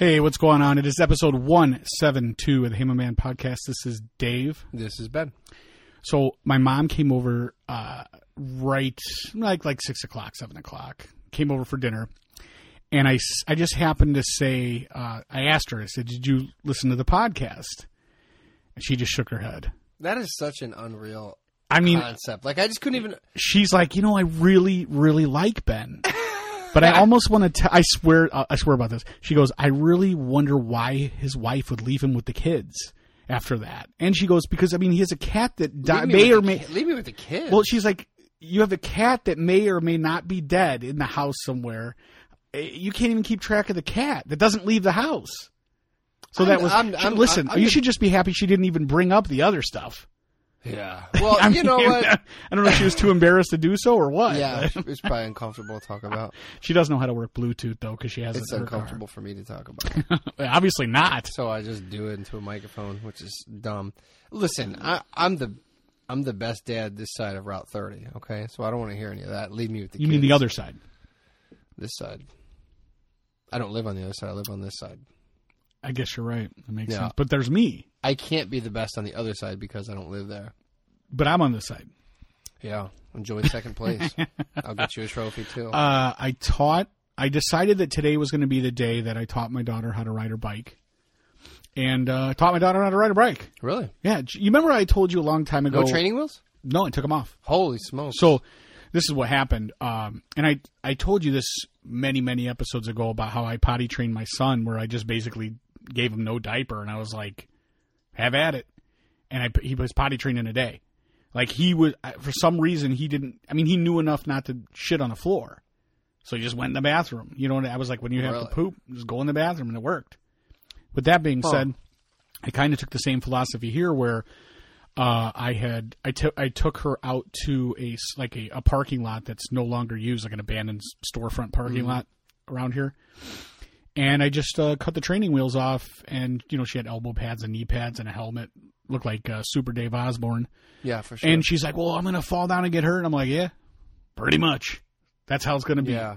Hey, what's going on? It is episode 172 of the Hey My Man podcast. This is Dave. This is Ben. So my mom came over uh, right like like six o'clock, seven o'clock. Came over for dinner, and I, I just happened to say uh, I asked her. I said, "Did you listen to the podcast?" And she just shook her head. That is such an unreal I mean, concept. Like I just couldn't even. she's like, you know, I really, really like Ben. But I almost want to. I swear, uh, I swear about this. She goes, I really wonder why his wife would leave him with the kids after that. And she goes, because I mean, he has a cat that di- may or may. ki- leave me with the kids. Well, she's like, you have a cat that may or may not be dead in the house somewhere. Eh, You can't even keep track of the cat that doesn't leave the house. So that I'm- was. I'm- I'm- listen, you should just be happy she didn't even bring up the other stuff. Yeah. Well, I you know what? I don't know if she was too embarrassed to do so or what. Yeah, it's probably uncomfortable to talk about. She doesn't know how to work Bluetooth though, because she has It's her car. uncomfortable for me to talk about. Obviously not. so I just do it into a microphone, which is dumb. Listen, I, I'm the I'm the best dad this side of Route 30. Okay, so I don't want to hear any of that. Leave me with the You kids. mean the other side? this side. I don't live on the other side. I live on this side. I guess you're right. That makes Yeah. sense. But there's me. I can't be the best on the other side because I don't live there. But I'm on this side. Yeah, enjoy second place. I'll get you a trophy too. Uh, I taught. I decided that today was going to be the day that I taught my daughter how to ride her bike, and uh, taught my daughter how to ride a bike. really? Yeah, j- you remember I told you a long time ago? No training wheels? No, I took them off. Holy smokes! So this is what happened. Um, and I I told you this many many episodes ago about how I potty trained my son, where I just basically gave him no diaper, and I was like, "Have at it," and I he was potty trained in a day. Like he was for some reason he didn't. I mean, he knew enough not to shit on the floor, so he just went in the bathroom. You know, and I was like, when you have Really? to poop, just go in the bathroom, and it worked. With that being Huh. said, I kind of took the same philosophy here, where uh, I had I took I took her out to a like a, a parking lot that's no longer used, like an abandoned storefront parking lot around here, and I just uh, cut the training wheels off, and you know she had elbow pads and knee pads and a helmet, looked like uh, Super Dave Osborne, yeah, for sure. and she's like, "Well, I'm gonna fall down and get hurt," and I'm like, "Yeah, pretty much." That's how it's gonna be. yeah,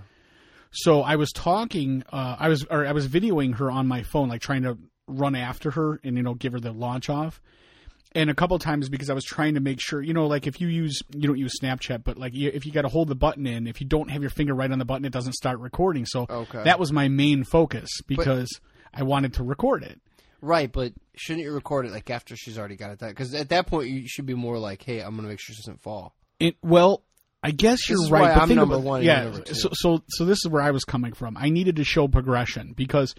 So I was talking, uh, I was, or I was videoing her on my phone, like trying to run after her and you know give her the launch off. And a couple times because I was trying to make sure, you know, like if you use, you don't use Snapchat, but like if you got to hold the button in, if you don't have your finger right on the button, it doesn't start recording. So Okay. that was my main focus because I wanted to record it. right. But shouldn't you record it like after she's already got it done? Because at that point you should be more like, "Hey, I'm going to make sure she doesn't fall." It well, I guess you're right. I'm number about- one Yeah. you're number two. So so so this is where I was coming from. I needed to show progression because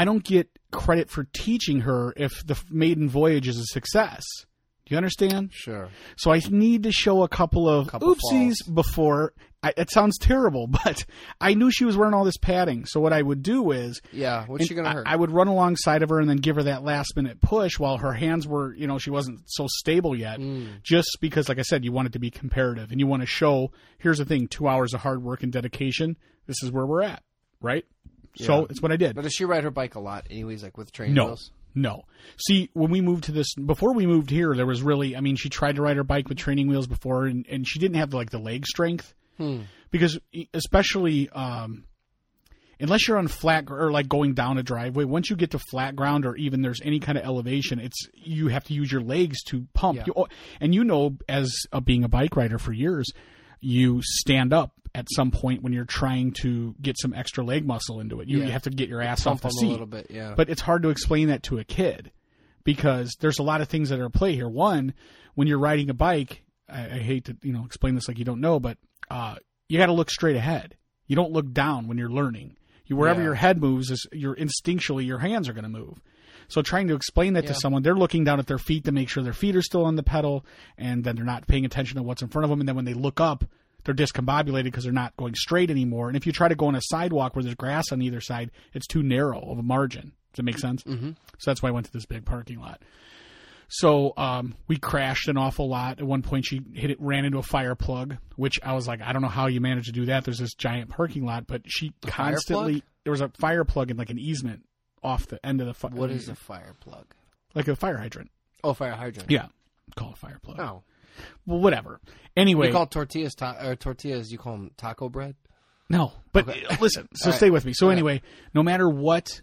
I don't get credit for teaching her if the maiden voyage is a success. Do you understand? Sure. So I need to show a couple of Couple oopsies before. I, it sounds terrible, but I knew she was wearing all this padding. So what I would do is Yeah. What's she going to I- hurt? I, would run alongside of her and then give her that last minute push while her hands were, you know, she wasn't so stable yet. Mm. Just because, like I said, you want it to be comparative and you want to show. Here's the thing: two hours of hard work and dedication. This is where we're at, right? So Yeah. it's what I did. but does she ride her bike a lot, anyways? Like with training No. wheels? No. See, when we moved to this, before we moved here, there was really, I mean, she tried to ride her bike with training wheels before, and, and she didn't have like the leg strength Hmm. because, especially, um, unless you're on flat or like going down a driveway, once you get to flat ground or even there's any kind of elevation, it's you have to use your legs to pump. Yeah. You, oh, and you know, as uh, being a bike rider for years, you stand up at some point when you're trying to get some extra leg muscle into it. You, Yeah. you have to get your ass off the seat a little bit. Yeah. but it's hard to explain that to a kid because there's a lot of things that are at play here. One, when you're riding a bike, I, I hate to you know explain this like you don't know, but uh, you got to look straight ahead. You don't look down when you're learning. You wherever Yeah. your head moves, is your instinctually your hands are going to move. So trying to explain that to someone, they're looking down at their feet to make sure their feet are still on the pedal, and then they're not paying attention to what's in front of them. And then when they look up, they're discombobulated because they're not going straight anymore. And if you try to go on a sidewalk where there's grass on either side, it's too narrow of a margin. Does that make sense? Mhm. So that's why I went to this big parking lot. So um, we crashed an awful lot. At one point, she hit it, ran into a fire plug, which I was like, I don't know how you managed to do that. There's this giant parking lot, but she constantly there was a fire plug in like an easement off the end of the fire. What is a fire plug? like a fire hydrant? Oh, fire hydrant. Yeah, call it a fire plug. Oh, Well, whatever. Anyway, you call tortillas ta- or tortillas? You call them taco bread? No, but Okay. listen. So All right. stay with me. So Okay. anyway, no matter what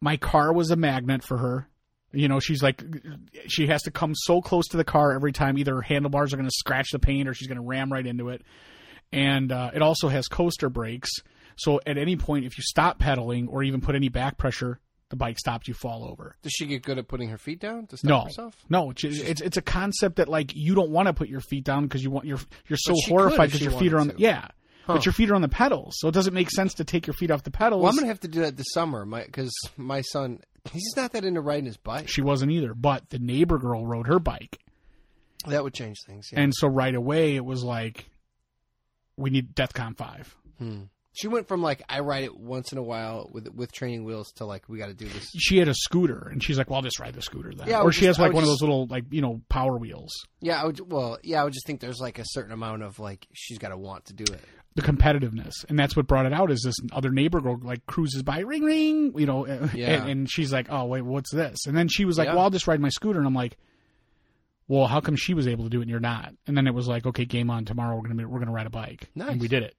my car was a magnet for her. You know, she's like, she has to come so close to the car every time. Either her handlebars are going to scratch the paint or she's going to ram right into it. And uh, it also has coaster brakes. So at any point, if you stop pedaling or even put any back pressure, the bike stops, you fall over. Does she get good at putting her feet down to stop No, herself? no, it's, it's it's a concept that like you don't want to put your feet down because you want you're you're so horrified because your feet are on the yeah, but your feet are on the pedals, so it doesn't make sense to take your feet off the pedals. Well, I'm gonna have to do that this summer, my because my son he's not that into riding his bike. she wasn't either, but the neighbor girl rode her bike, That would change things. Yeah. and so right away it was like, we need DEFCON five. Hmm. She went from like I ride it once in a while with with training wheels to like we got to do this. She had a scooter, and she's like, "Well, I'll just ride the scooter then." Yeah, or she just- has like one of those little like you know power wheels. Yeah, I would. Well, yeah, I would just think there's like a certain amount of like she's got to want to do it. the competitiveness, and that's what brought it out. Is this other neighbor girl like cruises by, ring ring, you know, Yeah. and, and she's like, "Oh wait, what's this?" And then she was like, Yeah. "Well, I'll just ride my scooter," and I'm like, "Well, how come she was able to do it and you're not?" And then it was like, "Okay, game on tomorrow. We're gonna be, we're gonna ride a bike," Nice. and we did it.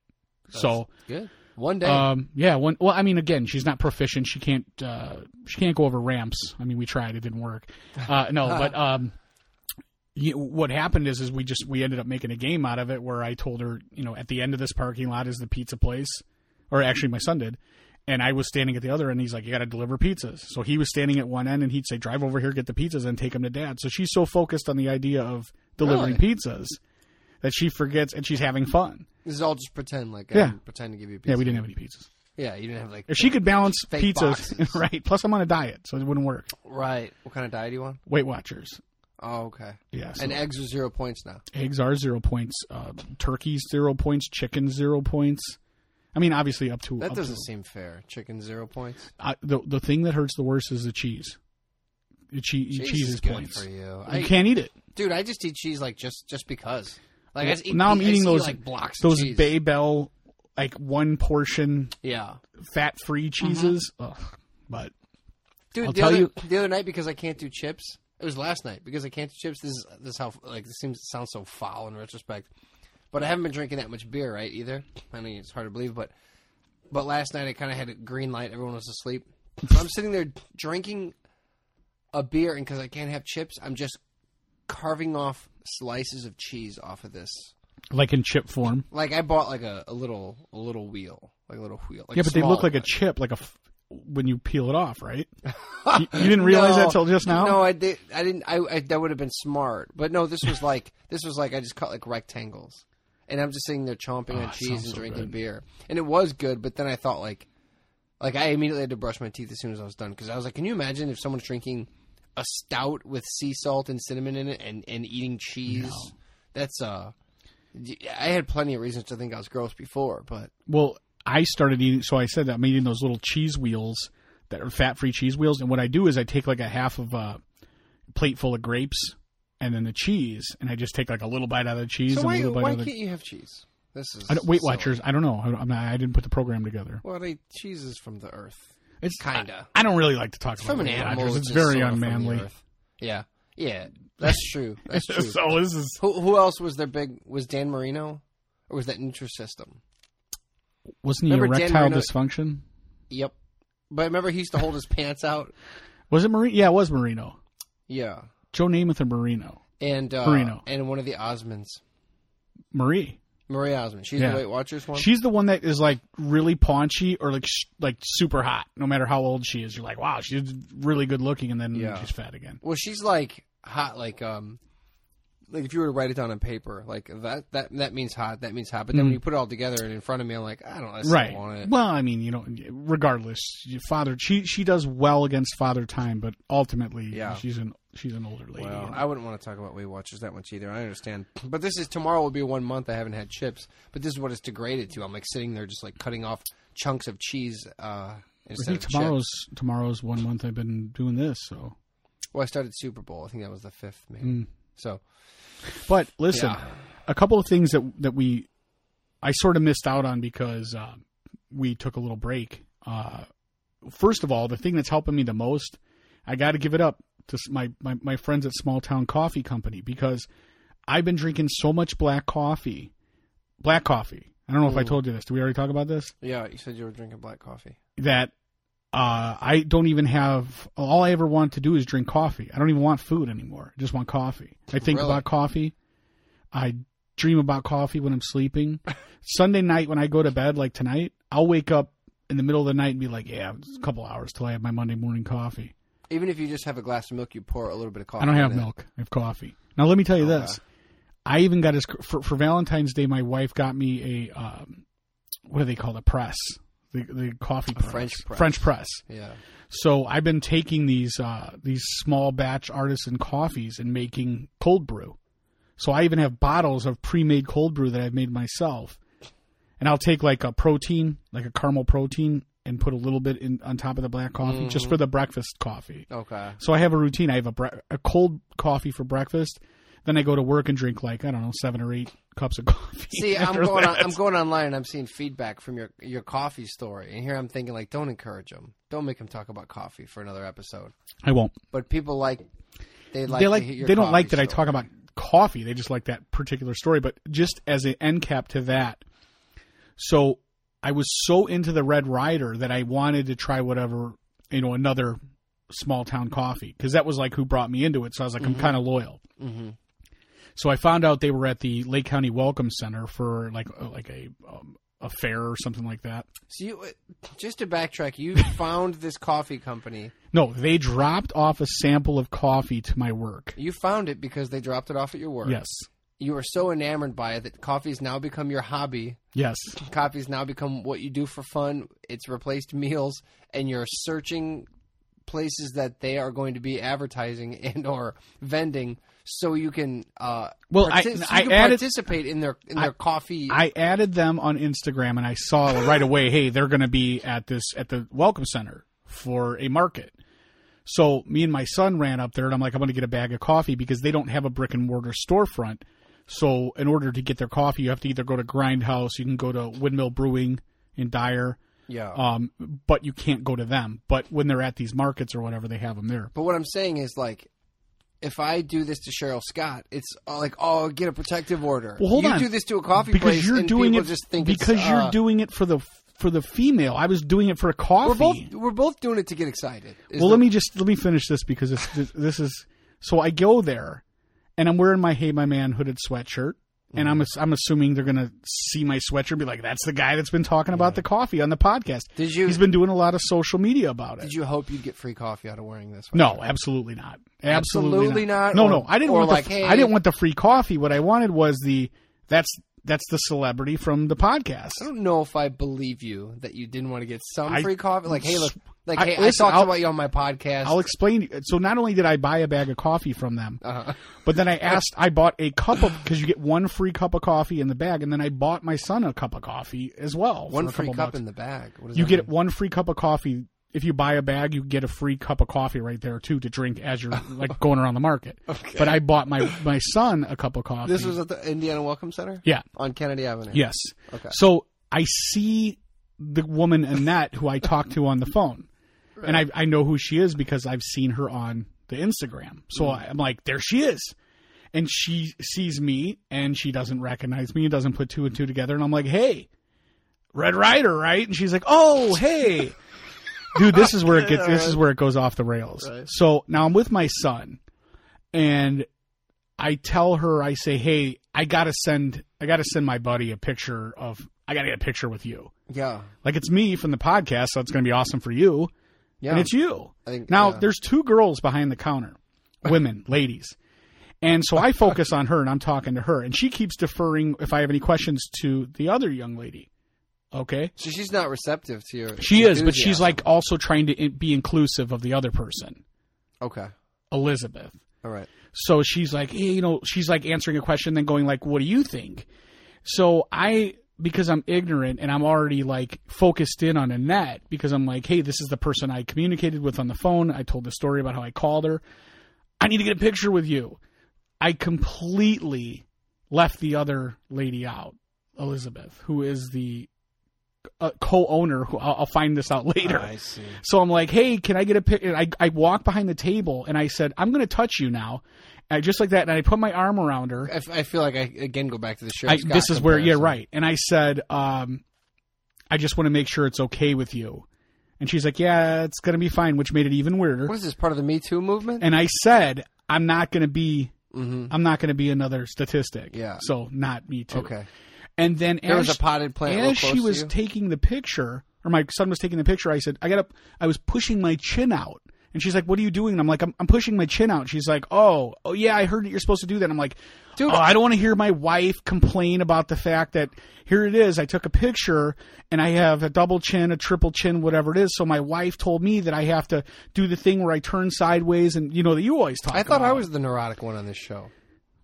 So, Good. One day. um, yeah, one. Well, I mean, again, she's not proficient. She can't. Uh, she can't go over ramps. I mean, we tried. It didn't work. Uh, no, but um, you, what happened is, is we just we ended up making a game out of it. Where I told her, you know, at the end of this parking lot is the pizza place, or actually, my son did. And I was standing at the other end. He's like, "You got to deliver pizzas." So he was standing at one end, and he'd say, "Drive over here, get the pizzas, and take them to dad." So she's so focused on the idea of delivering pizzas that she forgets, and she's having fun. This is all just pretend. Like Yeah. I'm pretend to give you. Pizza. Yeah, we didn't have any pizzas. Yeah, you didn't have like. If she could balance pizzas, right? Plus, I'm on a diet, so it wouldn't work. Right. What kind of diet do you want? Weight Watchers, Oh, okay. yeah. So And eggs are zero points now. eggs are zero points. Uh, turkeys zero points. Chicken zero points. I mean, obviously up to That up doesn't to- seem fair. Chicken zero points. I, the the thing that hurts the worst is the cheese. The cheese, Cheese, cheese is is good points. for you. You I, can't eat it. dude, I just eat cheese like just just because. Like I just now I'm eating those like blocks. those of cheese. Bay Bell like one portion Yeah, fat free cheeses. Mm-hmm. Ugh. But dude. I'll the tell other, you- the other night because I can't do chips. It was last night because I can't do chips. This is this is how like this seems sounds so foul in retrospect. But I haven't been drinking that much beer, right? Either I mean it's hard to believe, but but last night I kind of had a green light. Everyone was asleep. So I'm sitting there drinking a beer, and because I can't have chips, I'm just carving off slices of cheese off of this. like in chip form. Like I bought like a, a little a little wheel, like a little wheel. Like Yeah, but they look like a chip, like a f- when you peel it off, right? you, you didn't realize that till just now. No, I did. I didn't. I, I that would have been smart, but no. This was like this was like I just cut like rectangles, and I'm just sitting there chomping Oh, on cheese and so drinking good. beer, and it was good. But then I thought like, like I immediately had to brush my teeth as soon as I was done because I was like, can you imagine if someone's drinking a stout with sea salt and cinnamon in it and and eating cheese? That's uh. I had plenty of reasons to think I was gross before, but Well, I started eating. So I said that I'm eating those little cheese wheels that are fat-free cheese wheels, and what I do is I take like a half of a plate full of grapes and then the cheese, and I just take like a little bite out of the cheese so and why a little bite why can't the. you have cheese? This is I don't, Weight silly. Watchers. I don't know. I, not, I didn't put the program together. Well, they cheese is from the earth. It's Kinda. I, I don't really like to talk from about an animal. It's very from unmanly. Yeah, yeah, that's true. That's true. so this is who, who else was their big? Was Dan Marino, or was that Nutrisystem? wasn't he Remember Dan erectile Marino- dysfunction? Yep. But remember, he used to hold his pants out. Was it Marino? Yeah, it was Marino. Yeah, Joe Namath or Marino? and uh, Marino. and one of the Osmonds, Marie. Marie Osmond. She's Yeah. the Weight Watchers one. She's the one that is like really paunchy or like sh- like super hot. No matter how old she is, you're like, wow, she's really good looking, and then Yeah. she's fat again. well, she's like hot, like um, like if you were to write it down on paper, like that that that means hot. That means hot. But then when you put it all together and in front of me, I'm like, I don't, I still Mm. right. want it. Well, I mean, you know, regardless, your father she she does well against father time, but ultimately, Yeah. she's an she's an older lady. Well, I wouldn't want to talk about Weight Watchers that much either. I understand, but this is tomorrow will be one month I haven't had chips. But this is what it's degraded to. I'm like sitting there just like cutting off chunks of cheese uh, I think of tomorrow's chips. tomorrow's one month I've been doing this. So, Well, I started Super Bowl. I think that was the fifth, maybe. Mm. So but listen, Yeah. a couple of things that that we I sort of missed out on because uh, we took a little break. Uh, first of all, the thing that's helping me the most, I got to give it up to my, my my friends at Small Town Coffee Company because I've been drinking so much black coffee, black coffee. I don't know if I told you this. Did we already talk about this? yeah, you said you were drinking black coffee. That Uh, I don't even have. All I ever want to do is drink coffee. I don't even want food anymore. I just want coffee. I think Really? about coffee. I dream about coffee when I'm sleeping. Sunday night when I go to bed, like tonight, I'll wake up in the middle of the night and be like, "Yeah, it's a couple hours till I have my Monday morning coffee." Even if you just have a glass of milk, you pour a little bit of coffee. I don't have in it. milk. I have coffee. Now let me tell you Okay. this. I even got his for, for Valentine's Day. My wife got me a um, what do they call it? Press the the coffee press. French press. French press. Yeah. So I've been taking these uh, these small batch artisan coffees and making cold brew. So I even have bottles of pre-made cold brew that I've made myself. And I'll take like a protein, like a caramel protein, and put a little bit in on top of the black coffee just for the breakfast coffee. Okay. So I have a routine. I have a bre- a cold coffee for breakfast. Then I go to work and drink like I don't know seven or eight cups of coffee. See, I'm going. On. I'm going online. and I'm seeing feedback from your your coffee story, and here I'm thinking like, don't encourage them. Don't make them talk about coffee for another episode. I won't. But people like they like they like they don't like that I talk about coffee. They just like that particular story. But just as an end cap to that, so I was so into the Red Rider that I wanted to try whatever you know another small town coffee because that was like who brought me into it. So I was like, I'm kind of loyal. Mhm. So I found out they were at the Lake County Welcome Center for like uh, like a um, a fair or something like that. So you just to backtrack, you found this coffee company. No, they dropped off a sample of coffee to my work. You found it because they dropped it off at your work. Yes. You are so enamored by it that coffee's now become your hobby. Yes. Coffee's now become what you do for fun. It's replaced meals, and you're searching places that they are going to be advertising and or vending, so you can uh, Well, I- partic- so I you can added- participate in their in their coffee. I added them on Instagram and I saw right away, hey, they're going to be at this at the Welcome Center for a market. So me and my son ran up there and I'm like, I'm going to get a bag of coffee because they don't have a brick and mortar storefront. So in order to get their coffee, you have to either go to Grindhouse, you can go to Windmill Brewing in Dyer, yeah. um, but you can't go to them. But when they're at these markets or whatever, they have them there. But what I'm saying is like. If I do this to Cheryl Scott, it's uh, like, oh, get a protective order. Well, hold you on. do this to a coffee because place, you're and doing people it just think because you're uh, doing it for the for the female. I was doing it for a coffee. We're both we're both doing it to get excited. Well, let me just let me finish this because this this, this is so I go there and I'm wearing my Hey My Man hooded sweatshirt and I'm Mm-hmm. I'm assuming they're gonna see my sweatshirt and be like that's the guy that's been talking about the coffee on the podcast. Did you- He's been doing a lot of social media about it. Did you hope you'd get free coffee out of wearing this? no, absolutely not. Absolutely, Absolutely not? No, Or- no, I didn't want like, the hey- I didn't want the free coffee. What I wanted was the that's that's the celebrity from the podcast. I don't know if I believe you that you didn't want to get some I- free coffee. Like, hey, look, like, I- hey, listen, I talked I'll- about you on my podcast. I'll explain. So not only did I buy a bag of coffee from them, uh, But then I asked, I bought a cup of because you get one free cup of coffee in the bag, and then I bought my son a cup of coffee as well. one free cup bucks. in the bag. You get one free cup of coffee if you buy a bag. You get a free cup of coffee right there too to drink as you're like going around the market. Okay. But I bought my my son a cup of coffee. This was at the Indiana Welcome Center. yeah, on Kennedy Avenue. yes. Okay. So I see the woman Annette who I talked to on the phone, and I I know who she is because I've seen her on the Instagram. So Mm. I'm like, there she is. And she sees me and she doesn't recognize me and doesn't put two and two together. And I'm like, hey, Red Rider, right? And she's like, oh, hey. Dude, this is where it gets this is where it goes off the rails. Right. So now I'm with my son and I tell her, I say, hey, I gotta send I gotta send my buddy a picture of I gotta get a picture with you. Yeah. Like it's me from the podcast, so it's gonna be awesome for you. Yeah. And it's you. I think, Now yeah. there's two girls behind the counter, women, ladies. And so I focus on her and I'm talking to her and she keeps deferring if I have any questions to the other young lady. Okay? So she's not receptive to your. She is, but she's like also trying to be inclusive of the other person, okay, Elizabeth. all right. So she's like, hey, you know, she's like answering a question, then going like, "What do you think?" So I, because I'm ignorant and I'm already like focused in on Annette, because I'm like, hey, this is the person I communicated with on the phone. I told the story about how I called her. I need to get a picture with you. I completely left the other lady out, Elizabeth, who is the uh, co-owner. Who I'll, I'll find this out later. I see. So I'm like, hey, can I get a pic? I, I walked behind the table and I said, I'm going to touch you now. And just like that. And I put my arm around her. I, f- I feel like I again go back to the show. I, this is where, yeah, right. And I said, um, I just want to make sure it's okay with you. And she's like, "Yeah, it's gonna be fine," which made it even weirder. What is this part of the Me Too movement? And I said, "I'm not gonna be, I'm not gonna be another statistic." Mm-hmm. Yeah. So not me too. okay. And then There as, was a potted plant as close she was taking the picture, or my son was taking the picture, I said, I got up, I was pushing my chin out. And she's like, "What are you doing?" And I'm like, "I'm, I'm pushing my chin out." And she's like, "Oh, oh yeah, I heard that you're supposed to do that." And I'm like, Dude. "Oh, I don't want to hear my wife complain about the fact that here it is. I took a picture and I have a double chin, a triple chin, whatever it is. So my wife told me that I have to do the thing where I turn sideways, and you know that you always talk. I thought I was the neurotic one on this show.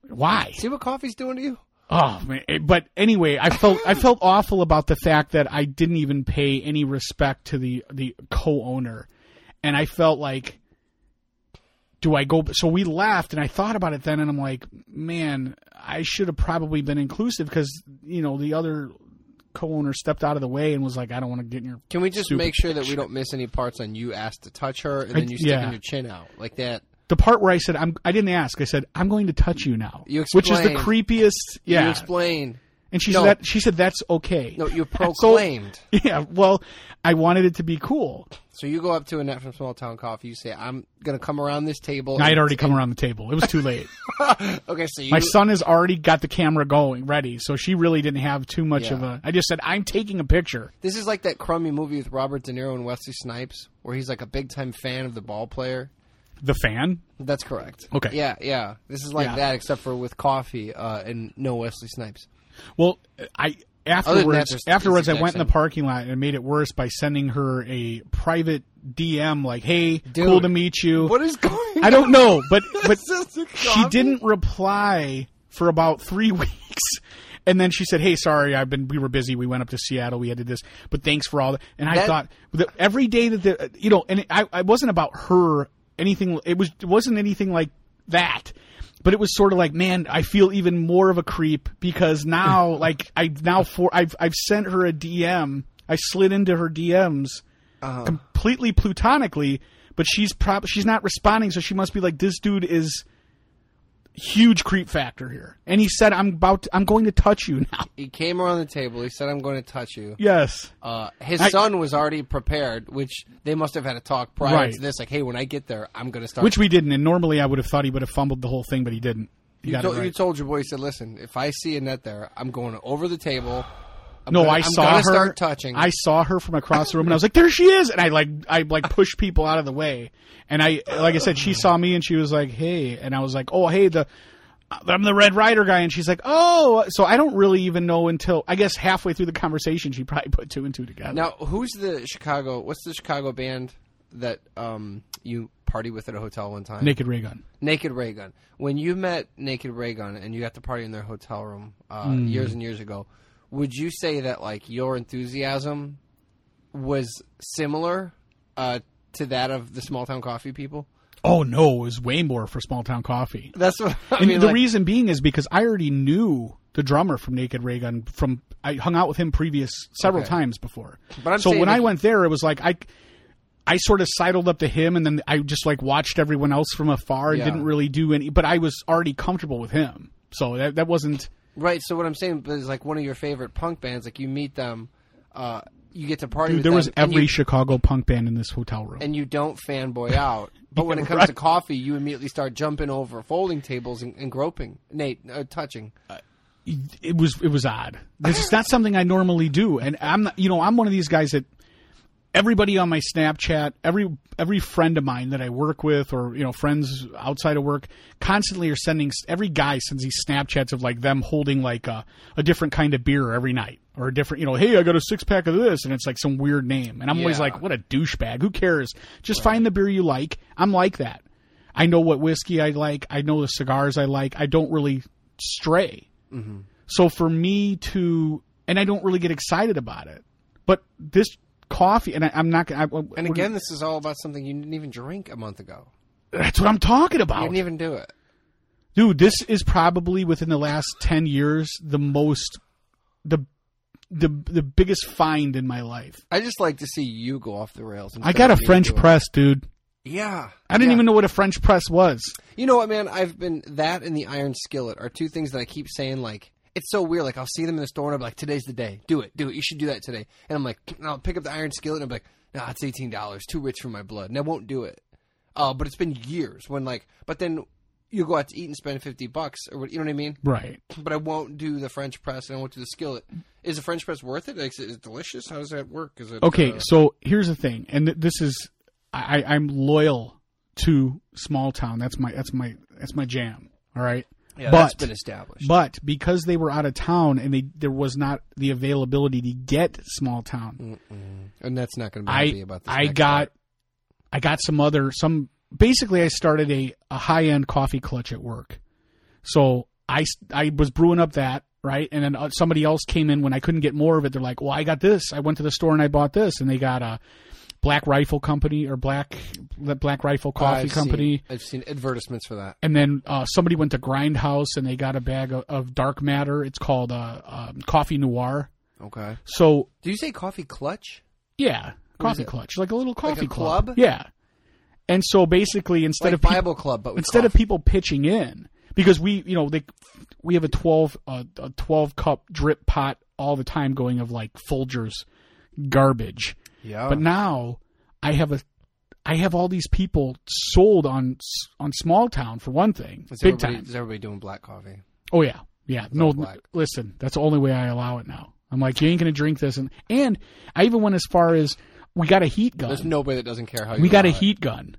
why? See what coffee's doing to you? Oh man! Eh, but anyway, I felt I felt awful about the fact that I didn't even pay any respect to the the co-owner, and I felt like, do I go? So we left, and I thought about it then, and I'm like, man, I should have probably been inclusive because you know the other co-owner stepped out of the way and was like, I don't want to get in your. Can we just make sure that we don't miss any parts on you asked to touch her and then you sticking yeah. your chin out like that? The part where I said I'm, I didn't ask. I said I'm going to touch you now, You which is the creepiest. Yeah, You explain. and she No. said that she said that's okay. No, you So- proclaimed. Yeah, well, I wanted it to be cool. So you go up to Annette from Small Town Coffee. You say, "I'm gonna come around this table." I had already come around the table. It was too late. okay, so you My son has already got the camera going, ready. So she really didn't have too much Yeah. of a. I just said, I'm taking a picture. This is like that crummy movie with Robert De Niro and Wesley Snipes, where he's like a big time fan of the ball player. The fan? That's correct. Okay. Yeah, yeah. This is like Yeah. that, except for with coffee uh, and no Wesley Snipes. Well, I. Afterwards, there's- afterwards, I it's the went in the exact parking lot and made it worse by sending her a private DM, like, "Hey, cool to meet you." What is going? I don't know, but but this she coffee? didn't reply for about three weeks. And then she said, "Hey, sorry, I've been. We were busy. We went up to Seattle. We had to do this, but thanks for all that." And I That- thought that every day that the, you know, and it, I, I wasn't about her anything. It was it wasn't anything like that. But it was sort of like, man, I feel even more of a creep because now, like, I now for I've I've sent her a DM. I slid into her DMs Uh-huh. completely platonically, but she's prob she's not responding, so she must be like, this dude is huge creep factor here. And he said, I'm about, to, I'm going to touch you now. He came around the table. He said, "I'm going to touch you." Yes. Uh, his I- son was already prepared, which they must have had a talk prior Right. to this. Like, hey, when I get there, I'm going to start. Which we didn't, and normally I would have thought he would have fumbled the whole thing, but he didn't. He you, got told, it you told your boy, you said, "Listen, if I see Annette there, I'm going over the table." I'm no, gonna, I saw her. Start touching. I saw her from across the room, and I was like, "There she is!" And I like, I like pushed people out of the way. And I, like I said, she saw me, and she was like, "Hey," and I was like, "Oh, hey, the." I'm the Red Rider guy, and she's like, "Oh," so I don't really even know until I guess halfway through the conversation, she probably put two and two together. now, who's the Chicago? What's the Chicago band that um, you party with at a hotel one time? Naked Raygun. Naked Raygun. When you met Naked Raygun and you got to party in their hotel room uh, Hmm. years and years ago, would you say that like your enthusiasm was similar uh, to that of the small town coffee people? Oh no, it was way more for Small Town Coffee. That's what I And mean. the like, reason being is because I already knew the drummer from Naked Raygun from I hung out with him previous several Okay. times before. But I'm so when I went there, it was like I. I sort of sidled up to him, and then I just like watched everyone else from afar and Yeah. didn't really do any. But I was already comfortable with him, so that that wasn't. Right. So what I'm saying is like one of your favorite punk bands. Like you meet them, uh, you get to party Dude, there was every you, Chicago punk band in this hotel room. and you don't fanboy out. But when it comes right. to coffee, you immediately start jumping over folding tables and, and groping, Nate, uh, touching. it was it was odd. This is not something I normally do, and I'm not, you know I'm one of these guys that everybody on my Snapchat, every every friend of mine that I work with, or you know friends outside of work, constantly are sending. Every guy sends these Snapchats of like them holding like a, a different kind of beer every night, or a different you know, hey, I got a six pack of this, and it's like some weird name, and I'm always like, what a douchebag. Who cares? Just find the beer you like. I'm like that. I know what whiskey I like. I know the cigars I like. I don't really stray. Mm-hmm. So for me to, and I don't really get excited about it, but this coffee, and I, I'm not to. And again, this is all about something you didn't even drink a month ago. that's what I'm talking about. You didn't even do it. Dude, this is probably within the last 10 years the most, the, the, the biggest find in my life. I just like to see you go off the rails. I got a French doing it. press, dude. Yeah, I didn't Yeah. even know what a French press was. You know what, man? I've been that and the iron skillet are two things that I keep saying. Like it's so weird. Like I'll see them in the store and I'm like, "Today's the day. Do it. Do it. You should do that today." And I'm like, and I'll pick up the iron skillet and I'm like, nah, it's eighteen dollars, too rich for my blood, and I won't do it. Uh, but it's been years when like, but then you go out to eat and spend fifty bucks, or what, you know what I mean? Right. But I won't do the French press, and I won't do the skillet. Is the French press worth it? Like, is it delicious? How does that work? Is it Okay, uh, so here's the thing, and th- this is I, I'm loyal to small town. That's my that's my that's my jam. All right. Yeah, but that's been established. but because they were out of town and they there was not the availability to get small town, and that's not going to be I happy about this. I next got part. I got some other some basically I started a, a high end coffee clutch at work. So I I was brewing up that right, and then uh, somebody else came in when I couldn't get more of it. They're like, "Well, I got this. I went to the store and I bought this," and they got a Black Rifle Company or Black Black Rifle Coffee I've Company. Seen, I've seen advertisements for that. And then uh, somebody went to Grindhouse and they got a bag of, of dark matter. It's called uh, um, Coffee Noir. Okay. So Do you say coffee clutch? yeah, coffee clutch, like a little coffee a club? Yeah. And so basically, instead Like of Bible club, but instead of people pitching in, because we you know they we have a twelve uh, a twelve cup drip pot all the time going of like Folgers garbage. Yeah, But now I have a I have all these people sold on on small town for one thing, is big everybody, time. Is everybody doing black coffee? Oh yeah, yeah. No, listen, that's the only way I allow it now. I'm like, you ain't gonna drink this, and and I even went as far as we got a heat gun. There's nobody that doesn't care how you we got a it. heat gun,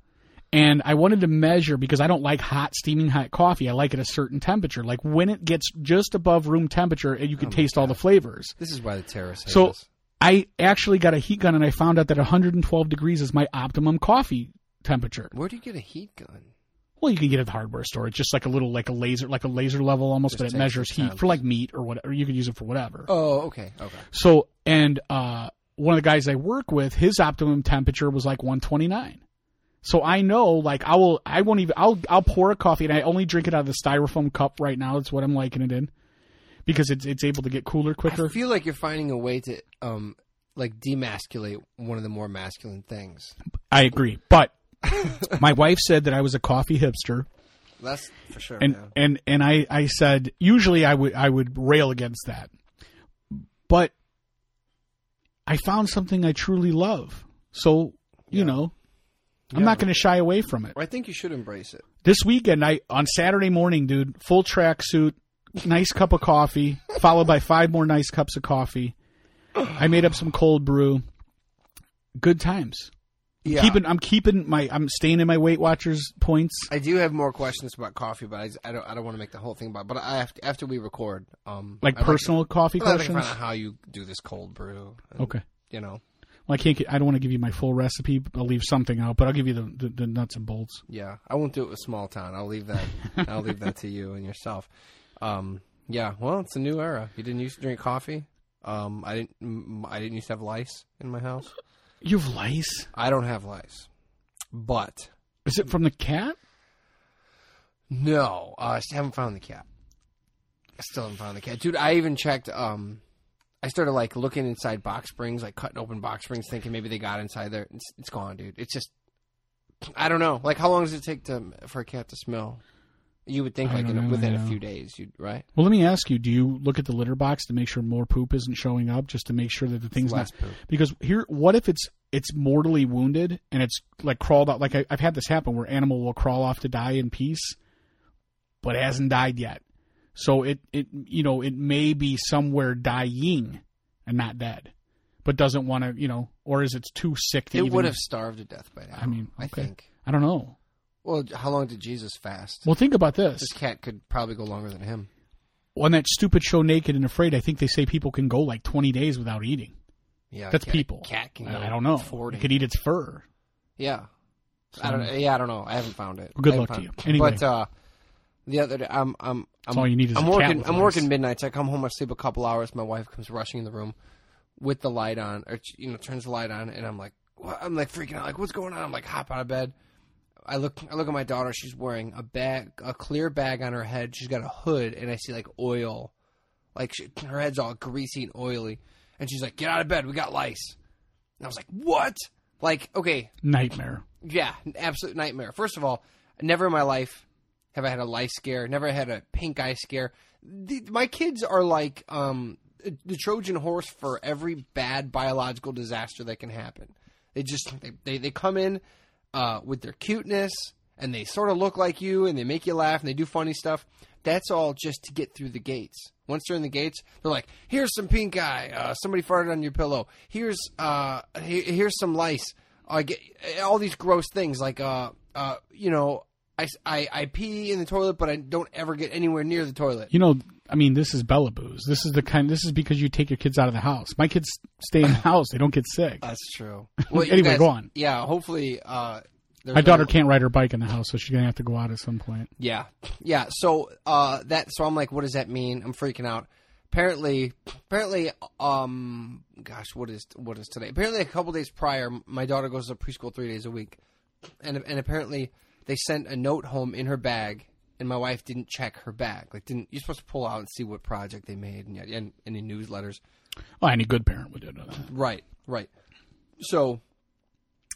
and I wanted to measure because I don't like hot, steaming hot coffee. I like it a certain temperature, like when it gets just above room temperature, and you can oh taste all the flavors. This is why the terrorists hate So. I actually got a heat gun, and I found out that 112 degrees is my optimum coffee temperature. Where do you get a heat gun? Well, you can get it at the hardware store. It's just like a little, like a laser, like a laser level almost, Just but it measures heat for like meat or whatever. You could use it for whatever. Oh, okay, okay. So, and uh, one of the guys I work with, his optimum temperature was like 129. So I know, like, I will, I won't even, I'll, I'll pour a coffee, and I only drink it out of the styrofoam cup right now. That's what I'm liking it in, because it's it's able to get cooler quicker. I feel like you're finding a way to um like demasculate one of the more masculine things. I agree, but my wife said that I was a coffee hipster, That's for sure. and yeah. and and I I said usually I would I would rail against that, but I found something I truly love. So you Yeah. know, I'm Yeah. not going to shy away from it. I think you should embrace it. This weekend, I on Saturday morning, dude, full track suit, nice cup of coffee, followed by five more nice cups of coffee. I made up some cold brew. Good times. Yeah. Keeping, I'm keeping my, I'm staying in my Weight Watchers points. I do have more questions about coffee, but I, I don't. I don't want to make the whole thing about. But I have to, after we record, um, Like I'd personal coffee Like, I'd like to questions. find out how you do this cold brew. and, Okay. You know. Well, I can't. Get, I don't want to give you my full recipe. I'll leave something out, but I'll give you the, the, the nuts and bolts. Yeah, I won't do it with small town. I'll leave that. I'll leave that to you and yourself. Um, yeah, well, it's a new era. You didn't used to drink coffee. Um, I didn't. I didn't used to have lice in my house. You have lice? I don't have lice, but Is it from the cat? no, uh, I still haven't found the cat. I still haven't found the cat, dude. I even checked. Um, I started like looking inside box springs, like cutting open box springs, thinking maybe they got inside there. It's, it's gone, dude. It's just. I don't know. Like, how long does it take to for a cat to smell? You would think I like in, know, within a few days, you'd right. Well, let me ask you: Do you look at the litter box to make sure more poop isn't showing up, just to make sure that the thing's not? less poop. Because here, what if it's it's mortally wounded and it's like crawled out? Like I, I've had this happen where animal will crawl off to die in peace, but hasn't died yet. So it it you know it may be somewhere dying and not dead, but doesn't want to you know, or is it too sick to It even? would have starved to death by now. I mean, I think. I don't know. Well, how long did Jesus fast? Well, think about this. this cat could probably go longer than him. On that stupid show, Naked and Afraid, I think they say people can go like twenty days without eating. Yeah, That's cat, people. Cat can. I I don't know. Forty. It could eat its fur. Yeah. I don't. know. Yeah, I don't know. I haven't found it. Well, good luck to you. Anyway. but uh, the other day, I'm I'm I'm, all you need is I'm a working. I'm working midnights. I come home. I sleep a couple hours. My wife comes rushing in the room with the light on, or you know, turns the light on, and I'm like, what? I'm like freaking out. Like, what's going on? I'm like, hop out of bed. I look. I look at my daughter. She's wearing a bag, a clear bag on her head. She's got a hood, and I see like oil, like she, her head's all greasy and oily. And she's like, "Get out of bed. We got lice." And I was like, "What?" Like, okay, Nightmare. yeah, absolute nightmare. First of all, never in my life have I had a lice scare. Never had a pink eye scare. The, my kids are like um, the Trojan horse for every bad biological disaster that can happen. They just they they, they come in uh, with their cuteness and they sort of look like you and they make you laugh and they do funny stuff. That's all just to get through the gates. Once they're in the gates, they're like, "Here's some pink eye. Uh, somebody farted on your pillow. Here's uh, he- here's some lice. I get all these gross things like uh, uh, you know, I, I I pee in the toilet, but I don't ever get anywhere near the toilet. You know, I mean, this is Bella Booze. This is the kind. This is because you take your kids out of the house. My kids stay in the house; they don't get sick. That's true. Well, Anyway, guys- go on. Yeah, hopefully. Uh, My daughter can't ride her bike in the house, so she's gonna have to go out at some point. Yeah, yeah. So uh, that so I'm like, what does that mean? I'm freaking out. Apparently, apparently, um, gosh, what is what is today? Apparently, a couple days prior, my daughter goes to preschool three days a week, and and apparently they sent a note home in her bag, and my wife didn't check her bag. Like, didn't you're supposed to pull out and see what project they made and, and any newsletters. Oh, any good parent would do that. Right, right. So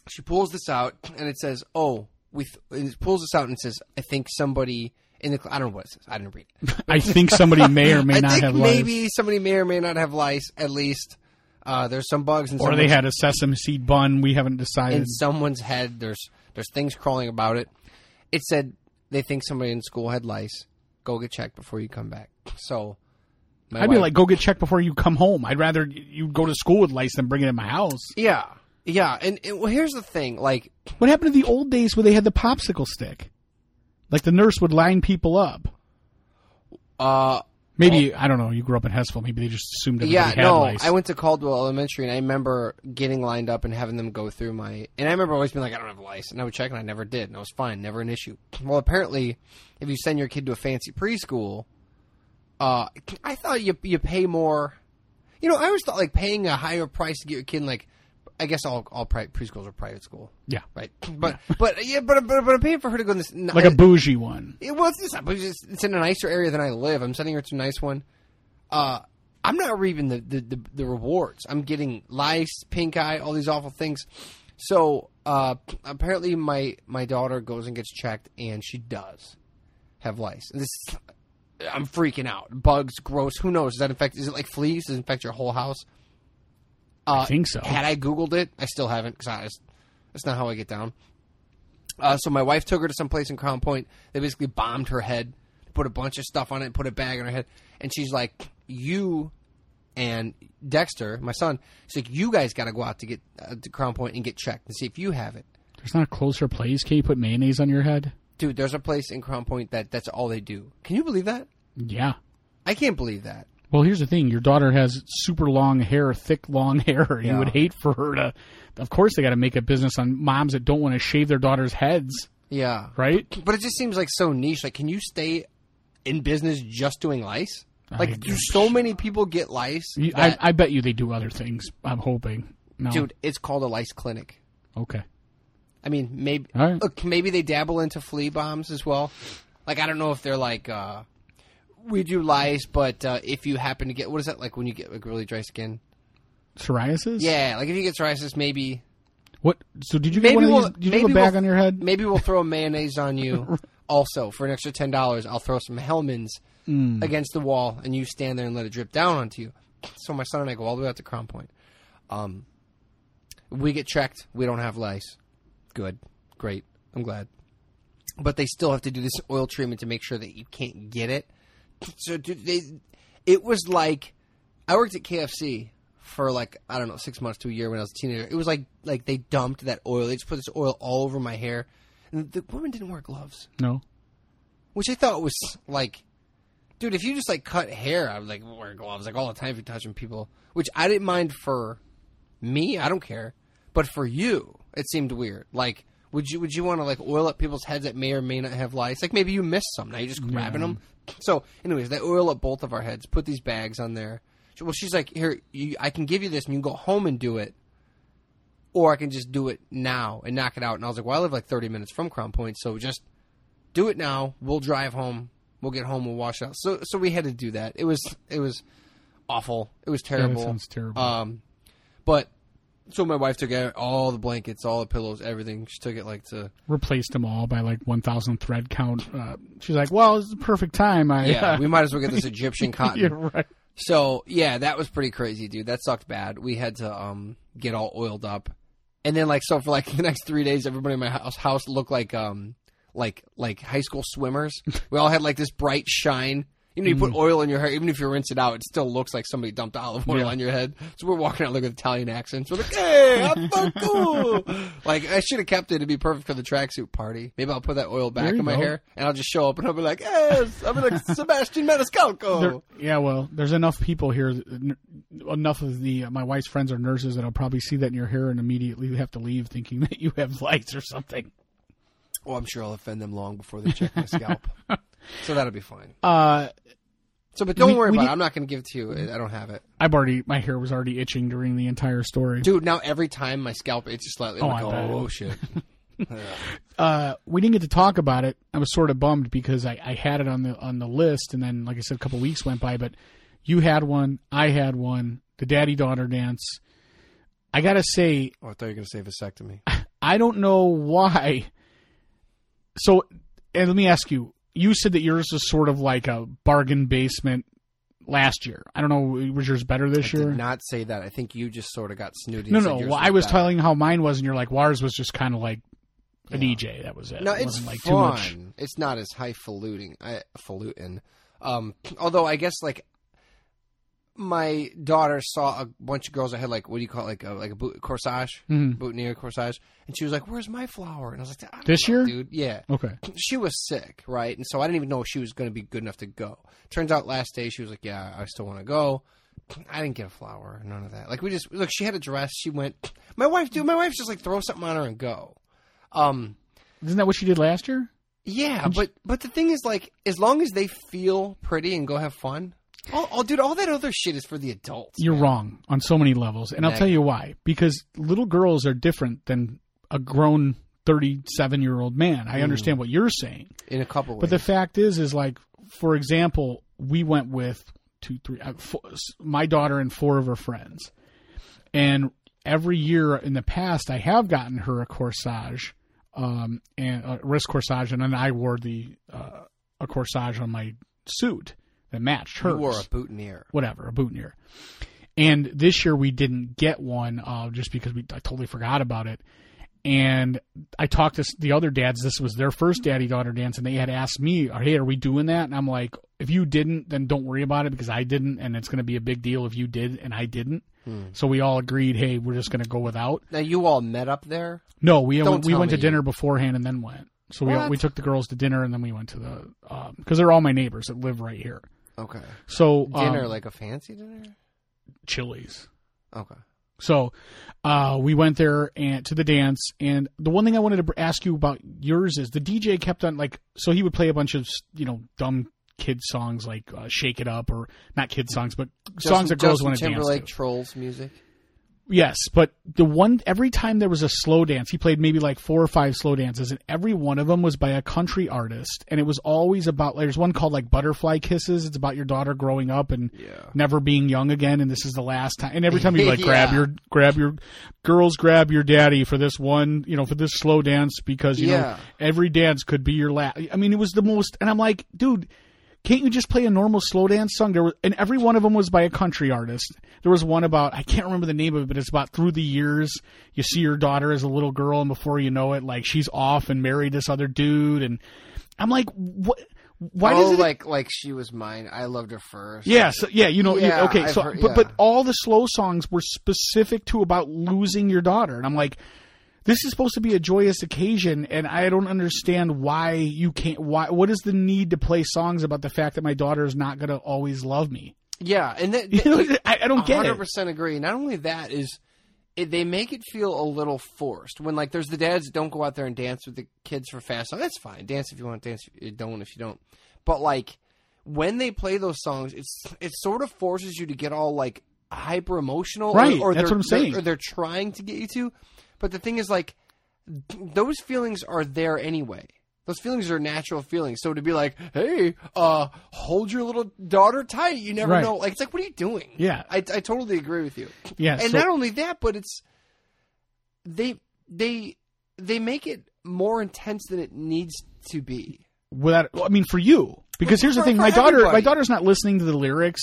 she pulls this out, and it says, "Oh, we." Th- and it pulls this out and says, "I think somebody in the." I don't know what it says. I didn't read it. I think somebody may or may not have lice, maybe somebody may or may not have lice. At least uh, there's some bugs in or they had a sesame seed bun. We haven't decided. in someone's head. There's there's things crawling about it. It said they think somebody in school had lice. Go get checked before you come back. So. my I'd be like, go get checked before you come home. I'd rather you go to school with lice than bring it in my house. yeah, yeah. And, and well, here's the thing. Like, What happened to the old days where they had the popsicle stick? Like the nurse would line people up. uh, Maybe I don't know. You grew up in Hessville. Maybe they just assumed everybody Yeah, had no. lice. I went to Caldwell Elementary, and I remember getting lined up and having them go through my. And I remember always being like, "I don't have lice," and I would check, and I never did, and I was fine, never an issue. Well, apparently, if you send your kid to a fancy preschool, uh, I thought you you pay more. You know, I always thought like paying a higher price to get your kid in, like. I guess all all pri- preschools are private school, yeah, right? But but yeah, but but, but I'm paying for her to go in this like a bougie one. it, well, it's, it's, it's in a nicer area than I live. I'm sending her to a nice one. Uh, I'm not reaping the, the, the, the rewards. I'm getting lice, pink eye, all these awful things. So uh, apparently, my my daughter goes and gets checked, and she does have lice. And this, I'm freaking out. Bugs, gross. Who knows? Does that infect? Is it like fleas? Does it infect your whole house? Uh, I think so. Had I Googled it, I still haven't because that's, not how I get down. Uh, so my wife took her to some place in Crown Point. They basically bombed her head, put a bunch of stuff on it, put a bag on her head, and she's like, "You and Dexter, my son, she's like, you guys got to go out to get uh, to Crown Point and get checked and see if you have it." There's not a closer place. Can you put mayonnaise on your head? Dude, there's a place in Crown Point that that's all they do. Can you believe that? Yeah. I can't believe that. Well, here's the thing: your daughter has super long hair, thick long hair. You Yeah. would hate for her to. Of course, they got to make a business on moms that don't want to shave their daughters' heads, Yeah, right? but it just seems like so niche. Like, can you stay in business just doing lice? Like, I- do so many people get lice? You- I, that- I bet you they do other things. I'm hoping. No. dude, it's called a lice clinic. Okay. I mean, maybe right. look, maybe they dabble into flea bombs as well. Like, I don't know if they're like, uh, we do lice, but uh, if you happen to get what is that like when you get like really dry skin? Psoriasis. Yeah, like if you get psoriasis, maybe What? So did you get maybe one of we'll these? Did you maybe have a bag we'll- on your head? Maybe we'll throw mayonnaise on you. also, for an extra ten dollars, I'll throw some Hellmann's Mm. against the wall, and you stand there and let it drip down onto you. So my son and I go all the way out to Crown Point. Um, we get checked. We don't have lice. Good, great. I'm glad. But they still have to do this oil treatment to make sure that you can't get it. So they, it was like I worked at KFC for like I don't know six months to a year when I was a teenager. It was like like they dumped that oil. They just put this oil all over my hair, and the woman didn't wear gloves No. which I thought was like, dude, if you just like cut hair, I would like wear gloves like all the time if you're touching people, which I didn't mind for me, I don't care, but for you, it seemed weird. Like, would you would you want to like oil up people's heads that may or may not have lice? Like maybe you missed some, now you're just grabbing them. So, anyways, they oil up both of our heads, put these bags on there. Well, she's like, here, you, I can give you this, and you can go home and do it or I can just do it now and knock it out. And I was like, well, I live like 30 minutes from Crown Point, so just do it now. We'll drive home. We'll get home. We'll wash out. So, so we had to do that. It was, it was awful. It was terrible. sounds terrible. Um, but so my wife took out all the blankets, all the pillows, everything. She took it like to Replaced them all by like 1,000 thread count. Uh, she's like, "Well, it's the perfect time." I yeah. we might as well get this Egyptian cotton. You're right. So yeah, that was pretty crazy, dude. That sucked bad. We had to um get all oiled up, and then like so for like the next three days, everybody in my house house looked like um like like high school swimmers. we all had like this bright shine. You know, you put oil in your hair, even if you rinse it out, it still looks like somebody dumped olive oil Yeah. on your head. So we're walking out like with Italian accents. We're like, "Hey, I'm so cool!" like I should have kept it to be perfect for the tracksuit party. Maybe I'll put that oil back in my go. hair, and I'll just show up and I'll be like, "Yes, I'm like Sebastian Maniscalco." There, yeah, well, there's enough people here, enough of the uh, my wife's friends are nurses that I'll probably see that in your hair and immediately have to leave thinking that you have lights or something. Well, I'm sure I'll offend them long before they check my scalp. So that'll be fine. Uh, So, but don't We- worry we about need- it. I'm not going to give it to you. I don't have it. I've already my hair was already itching during the entire story. Dude, now every time my scalp itches slightly, Oh, like, bet. oh, shit. uh, we didn't get to talk about it. I was sort of bummed because I, I had it on the on the list, and then, like I said, a couple weeks went by. But you had one, I had one. The daddy daughter dance. I gotta say, Oh, I thought you were going to say vasectomy. I don't know why. So, and let me ask you. You said that yours was sort of like a bargain basement last year. I don't know. Was yours better this I year? did not say that. I think you just sort of got snooty. no, no. Well, I was better. telling how mine was, and you're like, ours was just kind of like a Yeah. DJ. That was it. No, it it's like fun. too much. It's not as highfalutin. I, falutin. Um, although I guess like my daughter saw a bunch of girls that had like what do you call it, like a like a boot, corsage, Mhm. boutonniere corsage, and she was like, "Where's my flower?" And I was like, "I This know, year? dude." Yeah, Okay. she was sick, right? And so I didn't even know if she was going to be good enough to go. Turns out last day she was like, "Yeah, I still want to go." I didn't get a flower, none of that. Like we just look. She had a dress. She went. My wife, dude. My wife's just like throw something on her and go. Um, Isn't that what she did last year? yeah, but but the thing is, like, as long as they feel pretty and go have fun, all, all dude, all that other shit is for the adults. You're wrong on so many levels, and I'll tell you why. Because little girls are different than a grown 37 year old man. I understand what you're saying, in a couple ways. but the fact is, is like, for example, we went with two, three, uh, four, my daughter and four of her friends, and every year in the past, I have gotten her a corsage, um, and a wrist corsage, and then I wore the uh, a corsage on my suit that matched hers you wore a boutonniere. whatever, a boutonniere. And this year we didn't get one uh, just because we I totally forgot about it. And I talked to the other dads. This was their first daddy daughter dance, and they had asked me, "Hey, are we doing that?" And I'm like, "If you didn't, then don't worry about it because I didn't, and it's going to be a big deal if you did and I didn't." So we all agreed, "Hey, we're just going to go without." Now you all met up there. No, we Don't we went to dinner beforehand and then went. So we What? we took the girls to dinner and then we went to the because they're all my neighbors that live right here. Okay, So dinner um, like a fancy dinner. Chili's. Okay, So uh, we went there and to the dance. And the one thing I wanted to ask you about yours is the DJ kept on like so he would play a bunch of you know dumb kid songs like uh, "Shake It Up" or not kid songs, but songs that girls Justin want to dance Timberlake to. trolls music. Yes, but the one every time there was a slow dance, he played maybe like four or five slow dances, and every one of them was by a country artist, and it was always about. Like, there's one called like "Butterfly Kisses." It's about your daughter growing up and Yeah. never being young again, and this is the last time. And every time you like grab your grab your girls, grab your daddy for this one, you know, for this slow dance because you know every dance could be your last. I mean, it was the most, and I'm like, dude. Can't you just play a normal slow dance song? There was, and every one of them was by a country artist. There was one about I can't remember the name of it, but it's about through the years you see your daughter as a little girl, and before you know it, like she's off and married this other dude, and I'm like, what? Why oh, does it like like she was mine. I loved her first. yeah, so, yeah, you know, you- Yeah, okay, I've so heard- but but all the slow songs were specific to about losing your daughter, and I'm like, this is supposed to be a joyous occasion, and I don't understand why you can't. Why? What is the need to play songs about the fact that my daughter is not going to always love me? yeah, and that, You know, I, I don't get hundred it. percent agree. Not only that is. It, they make it feel a little forced when, like, there's the dads that don't go out there and dance with the kids for fast songs. That's fine. Dance if you want to dance. If you don't if you don't. But like, when they play those songs, it's it sort of forces you to get all like hyper emotional, Right, Or, or that's what I'm saying. Or they're trying to get you to. But the thing is, like, those feelings are there anyway. Those feelings are natural feelings. So to be like, hey, uh, hold your little daughter tight. You never Right. know. Like, it's like, what are you doing? Yeah. I, I totally agree with you. Yeah, And so- not only that, but it's they they they make it more intense than it needs to be. without I mean for you because For- here's the thing my daughter my daughter's not listening to the lyrics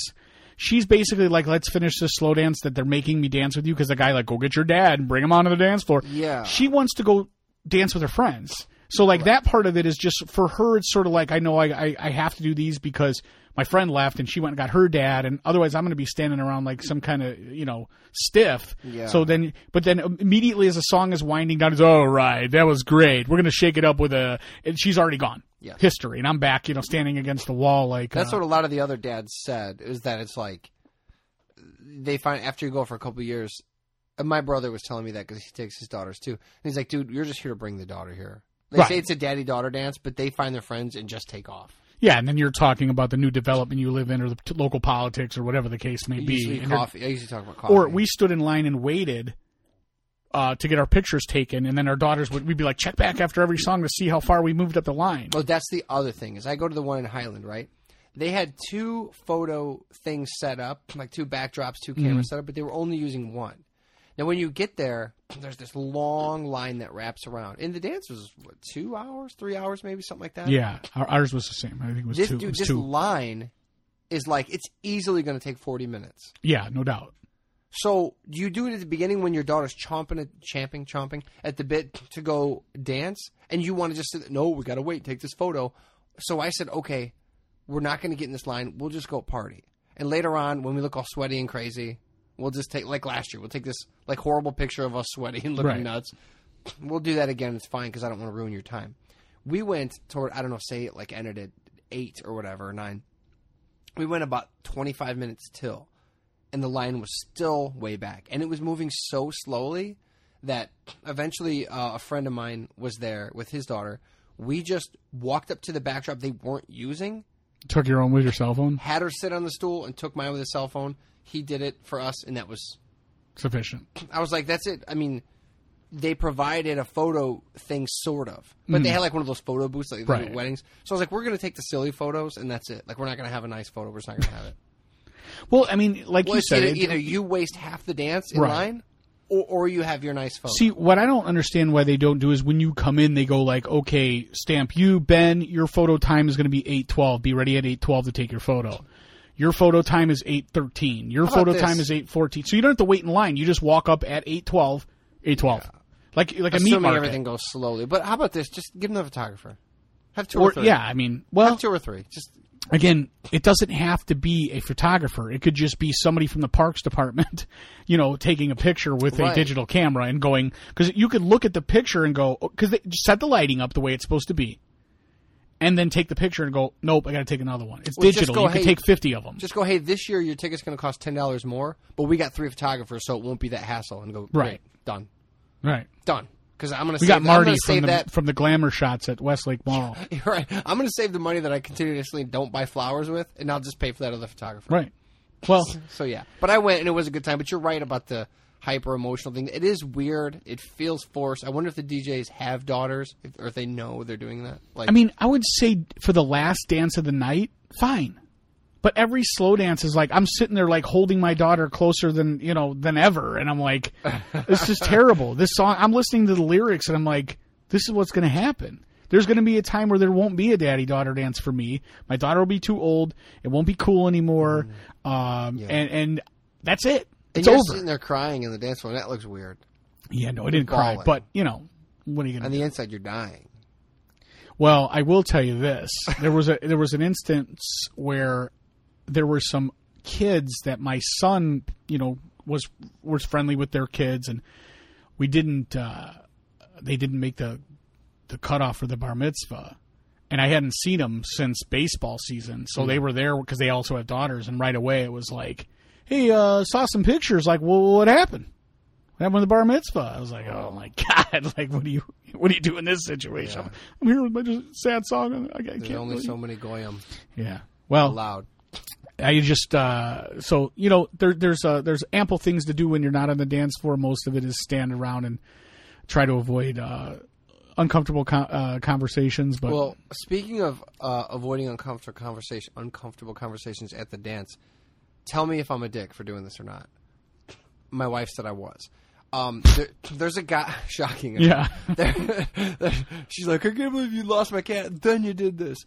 she's basically like, let's finish this slow dance that they're making me dance with you because the guy like, go get your dad and bring him onto the dance floor. Yeah. She wants to go dance with her friends. So like that part of it is just for her. It's sort of like I know I, I I have to do these because my friend left and she went and got her dad, and otherwise I'm going to be standing around like some kind of you know stiff. Yeah. So then, but then immediately as the song is winding down, it's oh right, that was great. We're going to shake it up with a. And she's already gone. Yeah. History, and I'm back, you know, standing against the wall like That's uh, what a lot of the other dads said is that it's like they find after you go for a couple of years. And my brother was telling me that because he takes his daughters too. And he's like, "Dude, you're just here to bring the daughter here." They Right. say it's a daddy daughter dance, but they find their friends and just take off. yeah. And then you're talking about the new development you live in, or the t- local politics, or whatever the case may be. Usually coffee. I usually talk about coffee. or we stood in line and waited uh, to get our pictures taken, and then our daughters would we'd be like, check back after every song to see how far we moved up the line. Well, that's the other thing is I go to the one in Highland, right? They had two photo things set up, like two backdrops, two cameras set up, but they were only using one. Now, when you get there, there's this long line that wraps around, and the dance was what, two hours, three hours, maybe something like that. Yeah, ours was the same. I think it was this two. it dude, was this two. line is like it's easily going to take forty minutes. Yeah, no doubt. So do you do it at the beginning when your daughter's chomping, at, champing, chomping at the bit to go dance, and you want to just say, no, we got to wait, take this photo. So I said, okay, we're not going to get in this line. We'll just go party. And later on, when we look all sweaty and crazy, we'll just take like last year. We'll take this like horrible picture of us sweaty and looking Right. nuts. We'll do that again. It's fine because I don't want to ruin your time. We went toward I don't know, say it like ended at eight or whatever, or nine. We went about twenty five minutes till and the line was still way back, and it was moving so slowly that eventually uh, a friend of mine was there with his daughter. We just walked up to the backdrop they weren't using, Took your own with your cell phone. had her sit on the stool, and took mine with a cell phone. He did it for us, and that was. Sufficient. I was like, "That's it." I mean, they provided a photo thing, sort of, but they had like one of those photo booths, like Right. weddings. So I was like, "We're going to take the silly photos, and that's it. Like, we're not going to have a nice photo. We're just not going to have it." Well, I mean, like Well, you said, either, either you waste half the dance in Right. line, or, or you have your nice photo. See, what I don't understand why they don't do is when you come in, they go like, okay, stamp you, Ben, your photo time is going to be 812. Be ready at 812 to take your photo. Your photo time is 813. Your photo this? time is 814. So you don't have to wait in line. You just walk up at 812, 812. Like, like a meat Assuming market. everything goes slowly. But how about this? Just give them the photographer. Have two or, Or, three. yeah, I mean, well, Have two or three. Just again, it doesn't have to be a photographer. It could just be somebody from the parks department, you know, taking a picture with a digital camera and going because you could look at the picture and go oh, because they just set the lighting up the way it's supposed to be, and then take the picture and go, nope, I got to take another one. It's Well, digital. go, you can take fifty of them. just go. Hey, this year your ticket's going to cost ten dollars more, but we got three photographers, so it won't be that hassle. And go Right. done, right. done. Because I'm going to We got Marty from the that. from the glamour shots at Westlake Mall. You're right. I'm going to save the money that I continuously don't buy flowers with, and I'll just pay for that other photographer. right. Well, So yeah, but I went and it was a good time. But you're right about the hyper emotional thing. It is weird. It feels forced. I wonder if the DJs have daughters, if, or if they know they're doing that. Like, I mean, I would say for the last dance of the night, fine. But every slow dance is like I'm sitting there like holding my daughter closer than you know than ever, and I'm like, this is terrible. This song, I'm listening to the lyrics, and I'm like, this is what's going to happen. There's going to be a time where there won't be a daddy daughter dance for me. My daughter will be too old. It won't be cool anymore. Um, and and that's it. and It's you're over. sitting there crying in the dance floor. That looks weird. Yeah, no, I didn't cry, but you know, what are you going to On do? the inside, you're dying. Well, I will tell you this: there was a there was an instance where there were some kids that my son, you know, was was friendly with their kids, and we didn't. Uh, they didn't make the the cutoff for the bar mitzvah, and I hadn't seen them since baseball season, so they were there because they also have daughters, and right away it was like, "Hey, uh, saw some pictures. Like, well, what happened?" What happened with the bar mitzvah? I was like, oh my god! Like, what do you what do you do in this situation? Yeah. I'm here with my sad song. I can't. There's only really- so many goyim yeah. Well, allowed. I just uh, so you know there, there's uh, there's ample things to do when you're not on the dance floor. Most of it is stand around and try to avoid uh, uncomfortable con- uh, conversations. But Well, speaking of uh, avoiding uncomfortable conversation, uncomfortable conversations at the dance, tell me if I'm a dick for doing this or not. My wife said I was. Um, there, there's a guy. Shocking. yeah, There- there- she's like, I can't believe you lost my cat. Then you did this.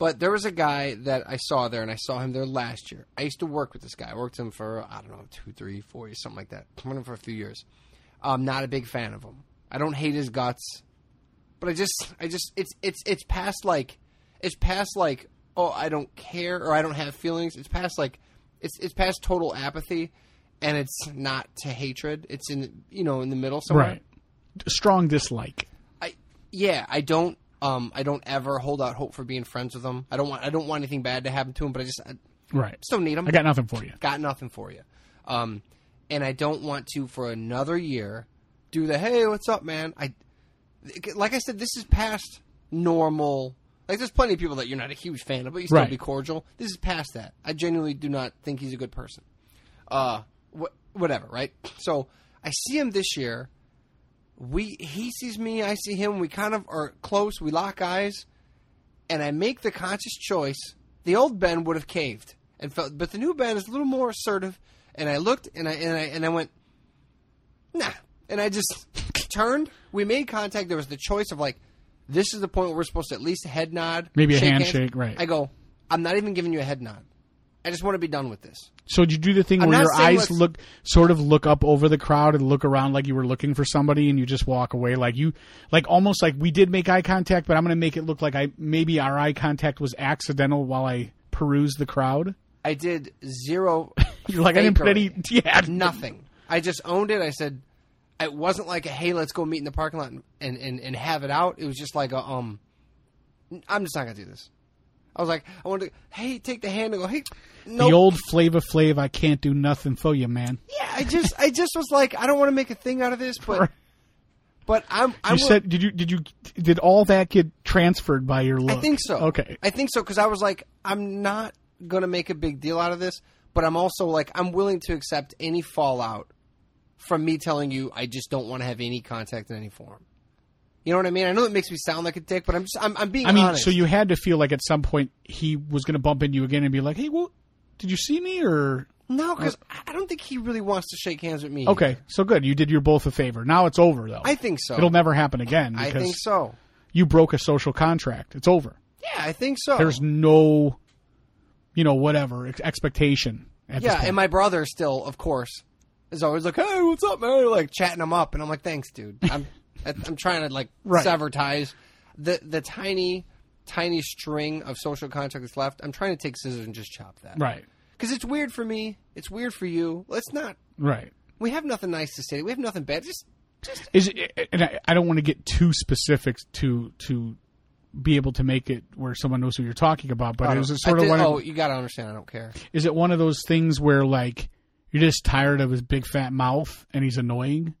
But there was a guy that I saw there, and I saw him there last year. I used to work with this guy. I worked with him for I don't know two, three, four years, something like that. I worked him for a few years. I'm not a big fan of him. I don't hate his guts, but I just, I just, it's, it's, it's past like, it's past like, oh, I don't care or I don't have feelings. It's past like, it's, it's past total apathy, and it's not to hatred. It's in, you know, in the middle somewhere. Right. Strong dislike. I yeah, I don't um I don't ever hold out hope for being friends with him. I don't want I don't want anything bad to happen to him, but I just I Right. just don't need him. I got nothing for you. got nothing for you. Um and I don't want to for another year do the hey, what's up, man? I like I said this is past normal like there's plenty of people that you're not a huge fan of, but you still Right. be cordial. This is past that. I genuinely do not think he's a good person. Uh wh- whatever, right? So I see him this year we he sees me, I see him. We kind of are close. We lock eyes, and I make the conscious choice. The old Ben would have caved and felt, but the new Ben is a little more assertive. And I looked, and I and I and I went, nah. And I just turned. We made contact. There was the choice of like, this is the point where we're supposed to at least head nod, Maybe a shake hands. handshake, right. I go, I'm not even giving you a head nod. I just want to be done with this. So did you do the thing I'm where your eyes let's- look sort of look up over the crowd and look around like you were looking for somebody and you just walk away like you like almost like we did make eye contact but I'm going to make it look like I maybe our eye contact was accidental while I perused the crowd. I did zero. You're like I didn't put any yeah Nothing. I just owned it. I said it wasn't like a hey, let's go meet in the parking lot and, and, and, have it out. It was just like a um I'm just not gonna do this. I was like, I wanted to hey, take the hand and go, hey no The old Flava Flav I can't do nothing for you, man. Yeah, I just I just was like, I don't want to make a thing out of this, but but I'm I'm You said did you did you did all that get transferred by your look? I think so. Okay. I think so because I was like, I'm not gonna make a big deal out of this, but I'm also like, I'm willing to accept any fallout from me telling you I just don't want to have any contact in any form. You know what I mean? I know it makes me sound like a dick, but I'm just I'm, I'm being I mean, honest. so you had to feel like at some point he was going to bump into you again and be like, "Hey, well, did you see me?" Or no, because I don't think he really wants to shake hands with me. okay, so good, you did your both a favor. Now it's over though. I think so. It'll never happen again I think so. you broke a social contract. It's over. Yeah, I think so. There's no, you know, whatever ex- expectation. At this Yeah, and my brother still, of course, is always like, "Hey, what's up, man?" Like chatting him up, and I'm like, "Thanks, dude." I'm I'm trying to like Right. sever ties. The the tiny tiny string of social contact that's left. I'm trying to take scissors and just chop that. right, Because it's weird for me. It's weird for you. Let's not. right. We have nothing nice to say. We have nothing bad. Just Is it, and I, I don't want to get too specific to to be able to make it where someone knows who you're talking about, but oh, is it I sort of did- one? oh, Of, you got to understand. I don't care. is it one of those things where like you're just tired of his big fat mouth and he's annoying,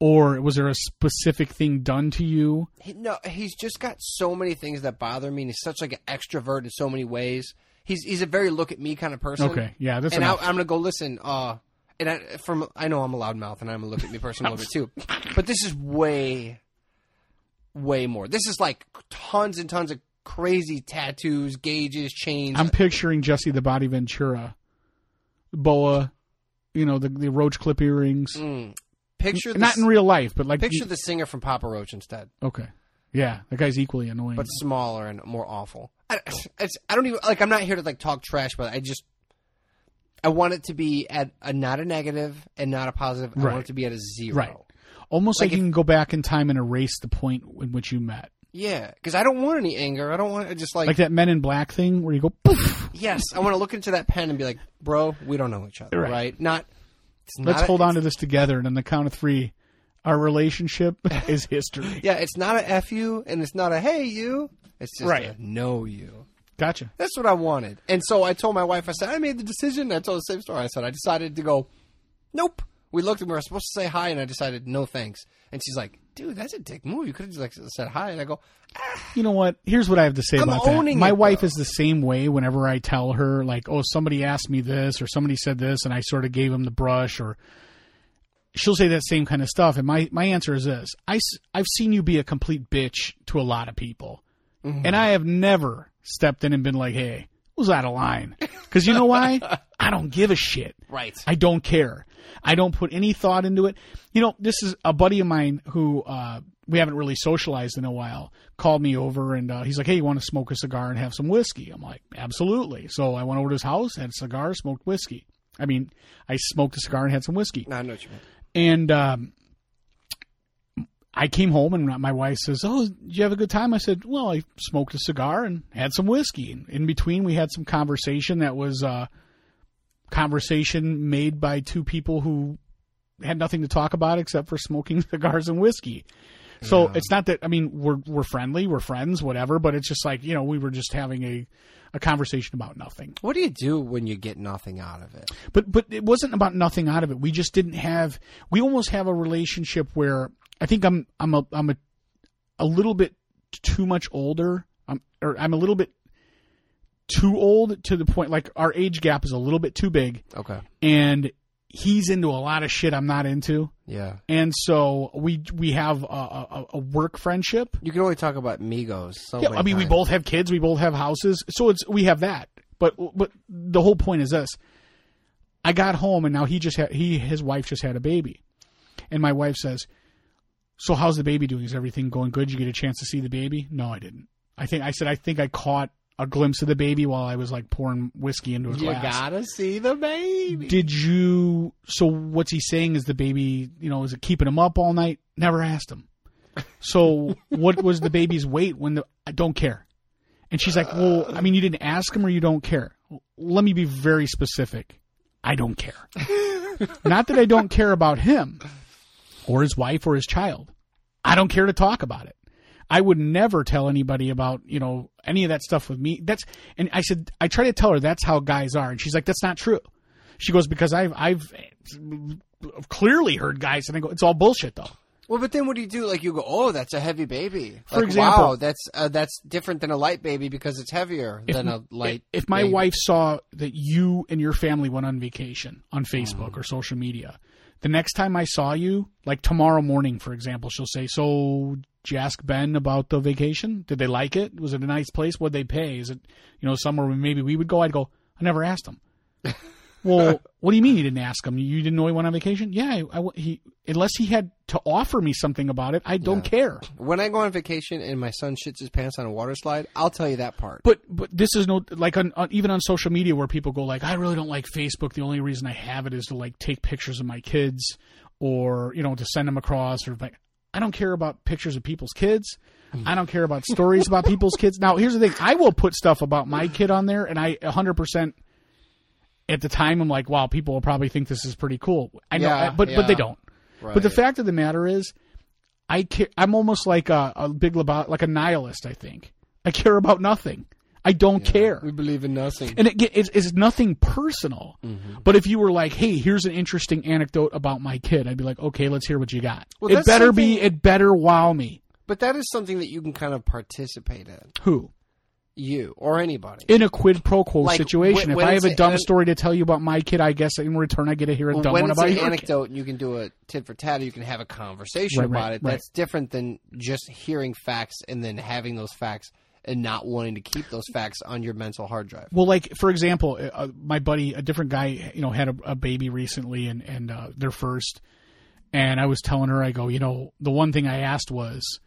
or was there a specific thing done to you? No, he's just got so many things that bother me. and He's such like an extrovert in so many ways. He's he's a very look at me kind of person. Okay, yeah, that's and I, I'm gonna go listen. Uh, and I, from I know I'm a loudmouth and I'm a look at me person a little bit too, but this is way, way more. This is like tons and tons of crazy tattoos, gauges, chains. I'm picturing Jesse the Body Ventura, boa, you know the the roach clip earrings. Mm. Picture the, Not in real life, but like picture the singer from Papa Roach instead, Okay, yeah, that guy's equally annoying. but smaller and more awful. I, it's, I don't even like. I'm not here to like talk trash, but I just I want it to be at a not a negative and not a positive. I Right. want it to be at a zero. Right. Almost like, Like you can go back in time and erase the point in which you met, Yeah, because I don't want any anger. I don't want to just like, like that Men in Black thing where you go poof. yes, I want to look into that pen and be like, bro, we don't know each other, Right. right? Not. Let's a- hold on to this together, and on the count of three, our relationship is history. Yeah, it's not a f you, and it's not a hey you. It's just Right. a know you. Gotcha. That's what I wanted. And so I told my wife, I said, I made the decision. I told the same story. I said, I decided to go, nope. We looked and we were supposed to say hi, and I decided, no thanks. And she's like, dude, that's a dick move. You could have just like said hi. And I go, You know what? Here's what I have to say I'm about that. My it, wife though. is the same way whenever I tell her, like, oh, somebody asked me this or somebody said this, and I sort of gave them the brush, or she'll say that same kind of stuff. And my, my answer is this I, have seen you be a complete bitch to a lot of people. Mm-hmm. And I have never stepped in and been like, hey, was out of line? Because you know why? I don't give a shit. right. I don't care. I don't put any thought into it. You know, this is a buddy of mine who uh, we haven't really socialized in a while. Called me over and uh, he's like, "Hey, you want to smoke a cigar and have some whiskey?" I'm like, "Absolutely." So I went over to his house, had a cigar, smoked whiskey. I mean, I smoked a cigar and had some whiskey. I know what you mean. And um, I came home and my wife says, "Oh, did you have a good time?" I said, "Well, I smoked a cigar and had some whiskey. And in between, we had some conversation that was uh, conversation made by two people who had nothing to talk about except for smoking cigars and whiskey." So it's not that I mean we're we're friendly, we're friends, whatever, but it's just like you know we were just having a a conversation about nothing. What do you do when you get nothing out of it? But but it wasn't about nothing out of it. We just didn't have. We almost have a relationship where I think I'm I'm a I'm a a little bit too much older. I'm or I'm a little bit too old to the point like our age gap is a little bit too big, Okay. and he's into a lot of shit I'm not into, Yeah. and so we we have a, a, a work friendship. You can only talk about Migos. So Yeah, I mean, we both have kids, we both have houses, so it's we have that. But but the whole point is this: I got home and now he just had he his wife just had a baby, and my wife says, "So how's the baby doing? Is everything going good? Did you get a chance to see the baby?" No, I didn't. I think I said I think I caught a glimpse of the baby while I was like pouring whiskey into a You glass. gotta see the baby. Did you? So what's he saying? Is the baby? You know, is it keeping him up all night? Never asked him. So what was the baby's weight when the? I don't care. And she's like, well, I mean, you didn't ask him or you don't care. Let me be very specific. I don't care. Not that I don't care about him or his wife or his child. I don't care to talk about it. I would never tell anybody about, you know, any of that stuff with me. That's and I said I try to tell her that's how guys are and she's like that's not true. She goes because I've I've clearly heard guys and I go it's all bullshit though. Well, but then what do you do? Like you go, oh, that's a heavy baby. For Like, example- wow, that's uh, that's different than a light baby because it's heavier than a light. if my baby. wife saw that you and your family went on vacation on Facebook or social media, the next time I saw you, like tomorrow morning, for example, she'll say, "So, you ask Ben about the vacation? Did they like it? Was it a nice place? What they pay? Is it, you know, somewhere where maybe we would go?" I'd go, "I never asked him." well, what do you mean you didn't ask him? You didn't know he went on vacation? Yeah, I, I- he unless he had to offer me something about it, I don't care. when I go on vacation and my son shits his pants on a water slide, I'll tell you that part. But but this is no like on, on even on social media where people go like I really don't like Facebook. The only reason I have it is to like take pictures of my kids or you know to send them across or like I don't care about pictures of people's kids. I don't care about stories about people's kids. Now here's the thing: I will put stuff about my kid on there, and I 100 percent at the time I'm like, wow, people will probably think this is pretty cool. I know, Yeah, but but they don't. right. But the fact of the matter is, I care, I'm almost like a, a big like a nihilist. I think I care about nothing. I don't care, we believe in nothing. and it, it's, it's nothing personal. Mm-hmm. But if you were like, "Hey, here's an interesting anecdote about my kid," I'd be like, "Okay, let's hear what you got." Well, it better be. It better wow me. But that is something that you can kind of participate in, Who you or anybody. in a quid pro quo Like, situation? when- if I have a dumb an- story to tell you about my kid, I guess in return I get to hear a dumb when one it's about an your kid. anecdote, and you can do a tit for tat, or you can have a conversation Right, about right, it. right. That's different than just hearing facts and then having those facts and not wanting to keep those facts on your mental hard drive. Well, like for example, uh, my buddy, a different guy, you know, had a, a baby recently, and and uh, their first, and I was telling her, I go, you know, the one thing I asked was,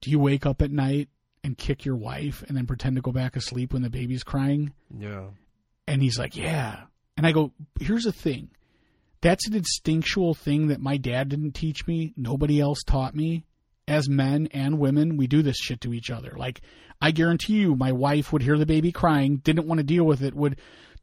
do you wake up at night and kick your wife and then pretend to go back asleep when the baby's crying? Yeah. And he's like, yeah. And I go, here's the thing, that's an instinctual thing that my dad didn't teach me. Nobody else taught me. As men and women, we do this shit to each other. Like, I guarantee you, my wife would hear the baby crying, didn't want to deal with it, would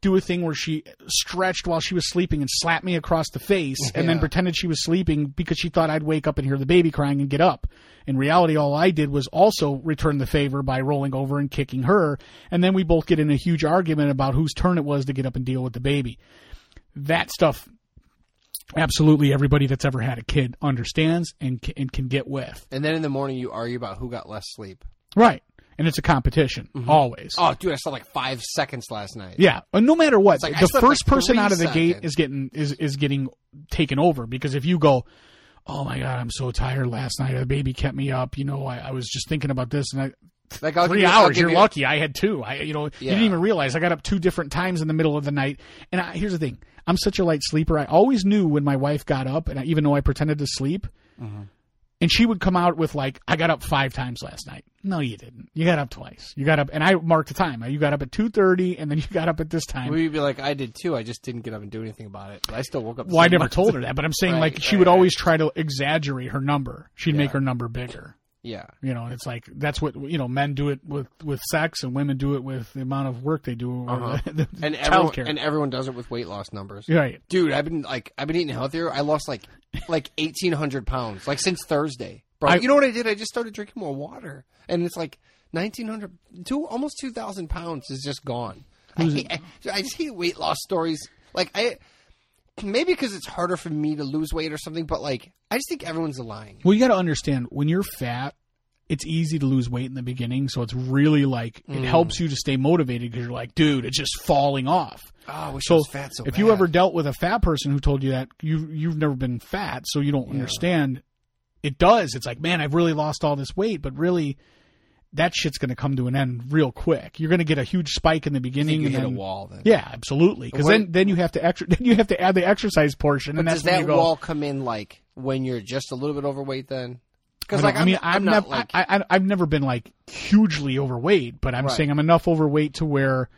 do a thing where she stretched while she was sleeping and slapped me across the face and then pretended she was sleeping because she thought I'd wake up and hear the baby crying and get up. In reality, all I did was also return the favor by rolling over and kicking her. And then we both get in a huge argument about whose turn it was to get up and deal with the baby. That stuff, absolutely everybody that's ever had a kid understands and, ca- and can get with. And then in the morning, you argue about who got less sleep. Right. And it's a competition, mm-hmm. always. Oh, dude, I slept like five seconds last night. Yeah, and no matter what, like, the first like person out of the gate is getting is is getting taken over because if you go, oh my god, I'm so tired last night. The baby kept me up. You know, I, I was just thinking about this, and I Like I'll three give you- I'll hours. You're you- lucky. I had two. I you know you didn't even realize I got up two different times in the middle of the night. And I, here's the thing: I'm such a light sleeper. I always knew when my wife got up, and I, even though I pretended to sleep. Mm-hmm. And she would come out with like, I got up five times last night. No, you didn't. You got up twice. You got up, and I marked the time. You got up at two thirty, and then you got up at this time. Well, you'd be like, I did too. I just didn't get up and do anything about it. But I still woke up. well, I never told her that, but I'm saying Right, like she right, would right. always try to exaggerate her number. She'd make her number bigger. Yeah. You know, it's like that's what you know. Men do it with with sex, and women do it with the amount of work they do or Uh-huh. the, the And everyone, and everyone does it with weight loss numbers. right. Dude, I've been like I've been eating healthier. I lost like like eighteen hundred pounds like since Thursday, bro. I- you know what I did? I just started drinking more water, and it's like nineteen hundred, two almost two thousand pounds is just gone. I, hate- I, I just hate weight loss stories. Like I maybe because it's harder for me to lose weight or something, but like I just think everyone's a lying. Well, you got to understand when you're fat, it's easy to lose weight in the beginning. So it's really like it Mm. helps you to stay motivated because you're like, dude, it's just falling off. Oh, I wish I So was fat so if bad. you ever dealt with a fat person who told you that you you've never been fat, so you don't understand, it does. It's like, man, I've really lost all this weight, but really. That shit's going to come to an end real quick. You're going to get a huge spike in the beginning, you and hit a wall then. yeah, absolutely. Because then, then you have to extra, then you have to add the exercise portion, But and that's does that go. wall come in like when you're just a little bit overweight then? I, Because like I I'm, mean, I'm, I've not never, like I, I, I've never been like hugely overweight, but I'm Right. saying I'm enough overweight to where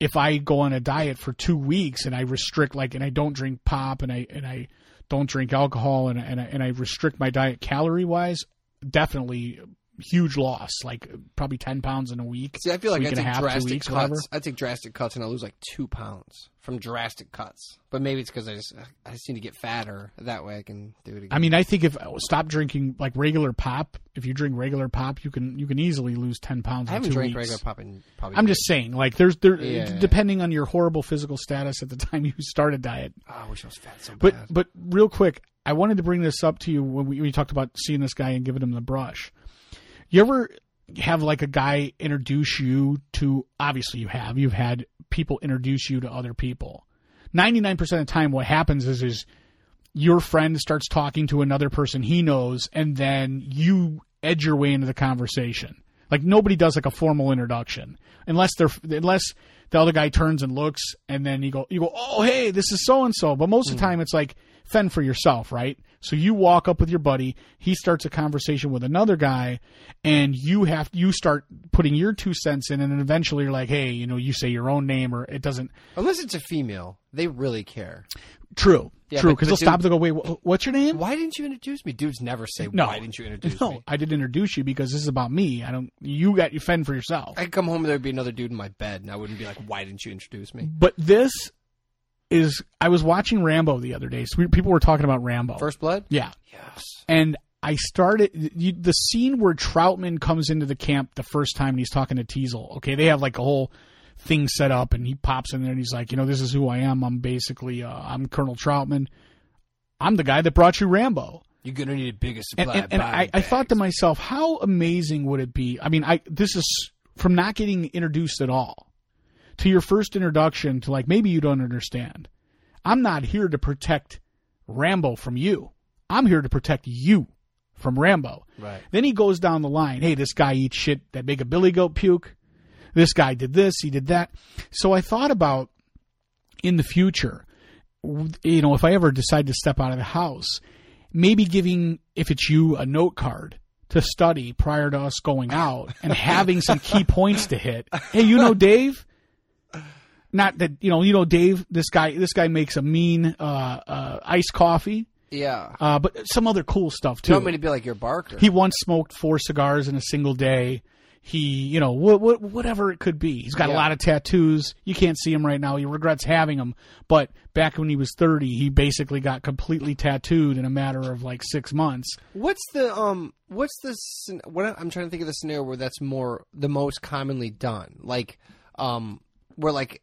if I go on a diet for two weeks and I restrict, like, and I don't drink pop and I and I don't drink alcohol and and I, and I restrict my diet calorie wise, definitely huge loss, like probably ten pounds in a week. See, I feel like I take half, drastic weeks, cuts. whatever. I take drastic cuts and I lose like two pounds from drastic cuts. But maybe it's because I just I just need to get fatter. That way I can do it again. I mean, I think if stop drinking like regular pop, if you drink regular pop, you can you can easily lose ten pounds. I in haven't two drank weeks. regular pop in probably. I'm just saying, like, there's there Yeah. depending on your horrible physical status at the time you start a diet. Oh, I wish I was fat so But bad. but real quick, I wanted to bring this up to you when we, we talked about seeing this guy and giving him the brush. You ever have like a guy introduce you to? Obviously, you have. You've had people introduce you to other people. Ninety nine percent of the time, what happens is is your friend starts talking to another person he knows, and then you edge your way into the conversation. Like nobody does like a formal introduction unless they're unless the other guy turns and looks, and then you go you go, oh hey, this is so and so. But most of the hmm. time, it's like fend for yourself, right? So you walk up with your buddy, he starts a conversation with another guy, and you have you start putting your two cents in, and then eventually you're like, hey, you know, you say your own name, or it doesn't. Unless it's a female, they really care. True, Yeah, true, because they'll stop dude- and they'll go, wait, what's your name? Why didn't you introduce me? Dudes never say No. why didn't you introduce No, me. I didn't introduce you because this is about me. I don't. You got you fend for yourself. I could come home and there'd be another dude in my bed, and I wouldn't be like, "Why didn't you introduce me?" but this is. I was watching Rambo the other day. So we, people were talking about Rambo. First blood. yeah, Yes. and I started you, the scene where Troutman comes into the camp the first time and he's talking to Teasle. Okay, they have like a whole thing set up, and he pops in there and he's like, you know, this is who I am. I'm basically, uh, I'm Colonel Troutman. I'm the guy that brought you Rambo. You're gonna need a bigger and, supply. and, of and I, I thought to myself, how amazing would it be? I mean, I this is from not getting introduced at all to your first introduction to like maybe you don't understand. I'm not here to protect Rambo from you. I'm here to protect you from Rambo. Right. Then he goes down the line. Hey, this guy eats shit that make a billy goat puke. This guy did this. He did that. So I thought about in the future, you know, if I ever decide to step out of the house, maybe giving, if it's you, a note card to study prior to us going out and having some key points to hit. Hey, you know Dave? Not that you know, you know Dave. This guy, this guy makes a mean uh, uh, iced coffee, Yeah. uh, but some other cool stuff You too. want me to be like your Barker? He once smoked four cigars in a single day. He, you know, wh- wh- whatever it could be. He's got a lot of tattoos. You can't see him right now. He regrets having them. But back when he was 30, he basically got completely tattooed in a matter of like six months. What's the um? What's the? What I'm trying to think of the scenario where that's more the most commonly done. Like, um, where like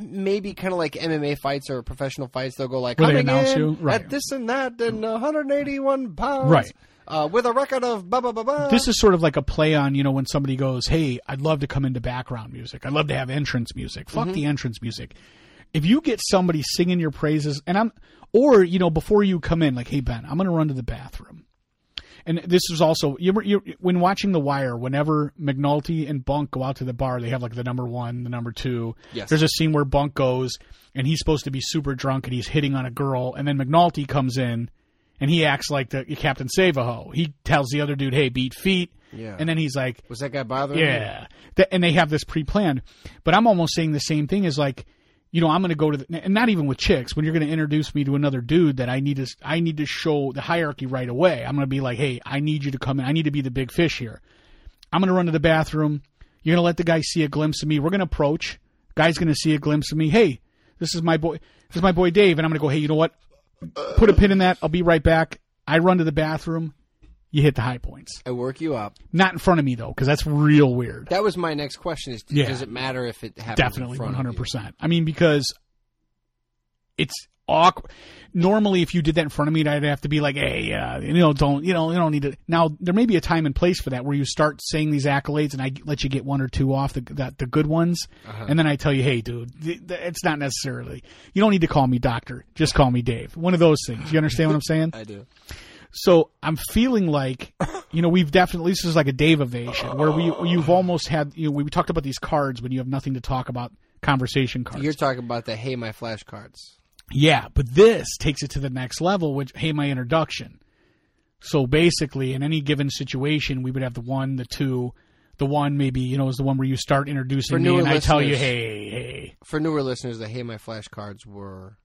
maybe kind of like MMA fights or professional fights, they'll go like Where they announce you? Right. at this and that and 181 pounds, Right. Uh, with a record of blah blah blah blah. This is sort of like a play on, you know, when somebody goes, Hey, I'd love to come into background music. I'd love to have entrance music. Fuck the entrance music. If you get somebody singing your praises, and I'm, or, you know, before you come in, like, Hey, Ben, I'm going to run to the bathroom. And this is also you, you when watching The Wire. Whenever McNulty and Bunk go out to the bar, they have like the number one, the number two. Yes. There's a scene where Bunk goes and he's supposed to be super drunk and he's hitting on a girl, and then McNulty comes in and he acts like the Captain Savaho. He tells the other dude, "Hey, beat feet." Yeah. And then he's like, Was that guy bothering you? yeah. Th- and they have this pre-planned. But I'm almost saying the same thing as like, you know, I'm going to go to the, and not even with chicks. When you're going to introduce me to another dude, that I need to, I need to show the hierarchy right away. I'm going to be like, hey, I need you to come in. I need to be the big fish here. I'm going to run to the bathroom. You're going to let the guy see a glimpse of me. We're going to approach. Guy's going to see a glimpse of me. Hey, this is my boy. This is my boy Dave. And I'm going to go, hey, you know what? Put a pin in that. I'll be right back. I run to the bathroom. You hit the high points. I work you up. Not in front of me though, because that's real weird. That was my next question: Is Yeah. does it matter if it happens? Definitely, one hundred percent. I mean, because it's awkward. Normally, if you did that in front of me, I'd have to be like, "Hey, uh, you know, don't you know, you don't need to." Now, there may be a time and place for that where you start saying these accolades, and I let you get one or two off the that the good ones, Uh-huh. and then I tell you, "Hey, dude, th- th- it's not necessarily. You don't need to call me doctor. Just call me Dave." One of those things. You understand what I'm saying? I do. So I'm feeling like, you know, we've definitely this is like a Dave evasion where we you've almost had you know we talked about these cards when you have nothing to talk about conversation cards. You're talking about the hey my flashcards. yeah, but this takes it to the next level, which hey my introduction. So basically, in any given situation, we would have the one, the two, the one maybe you know is the one where you start introducing me, and I tell you, hey, hey, For newer listeners, the hey my flashcards were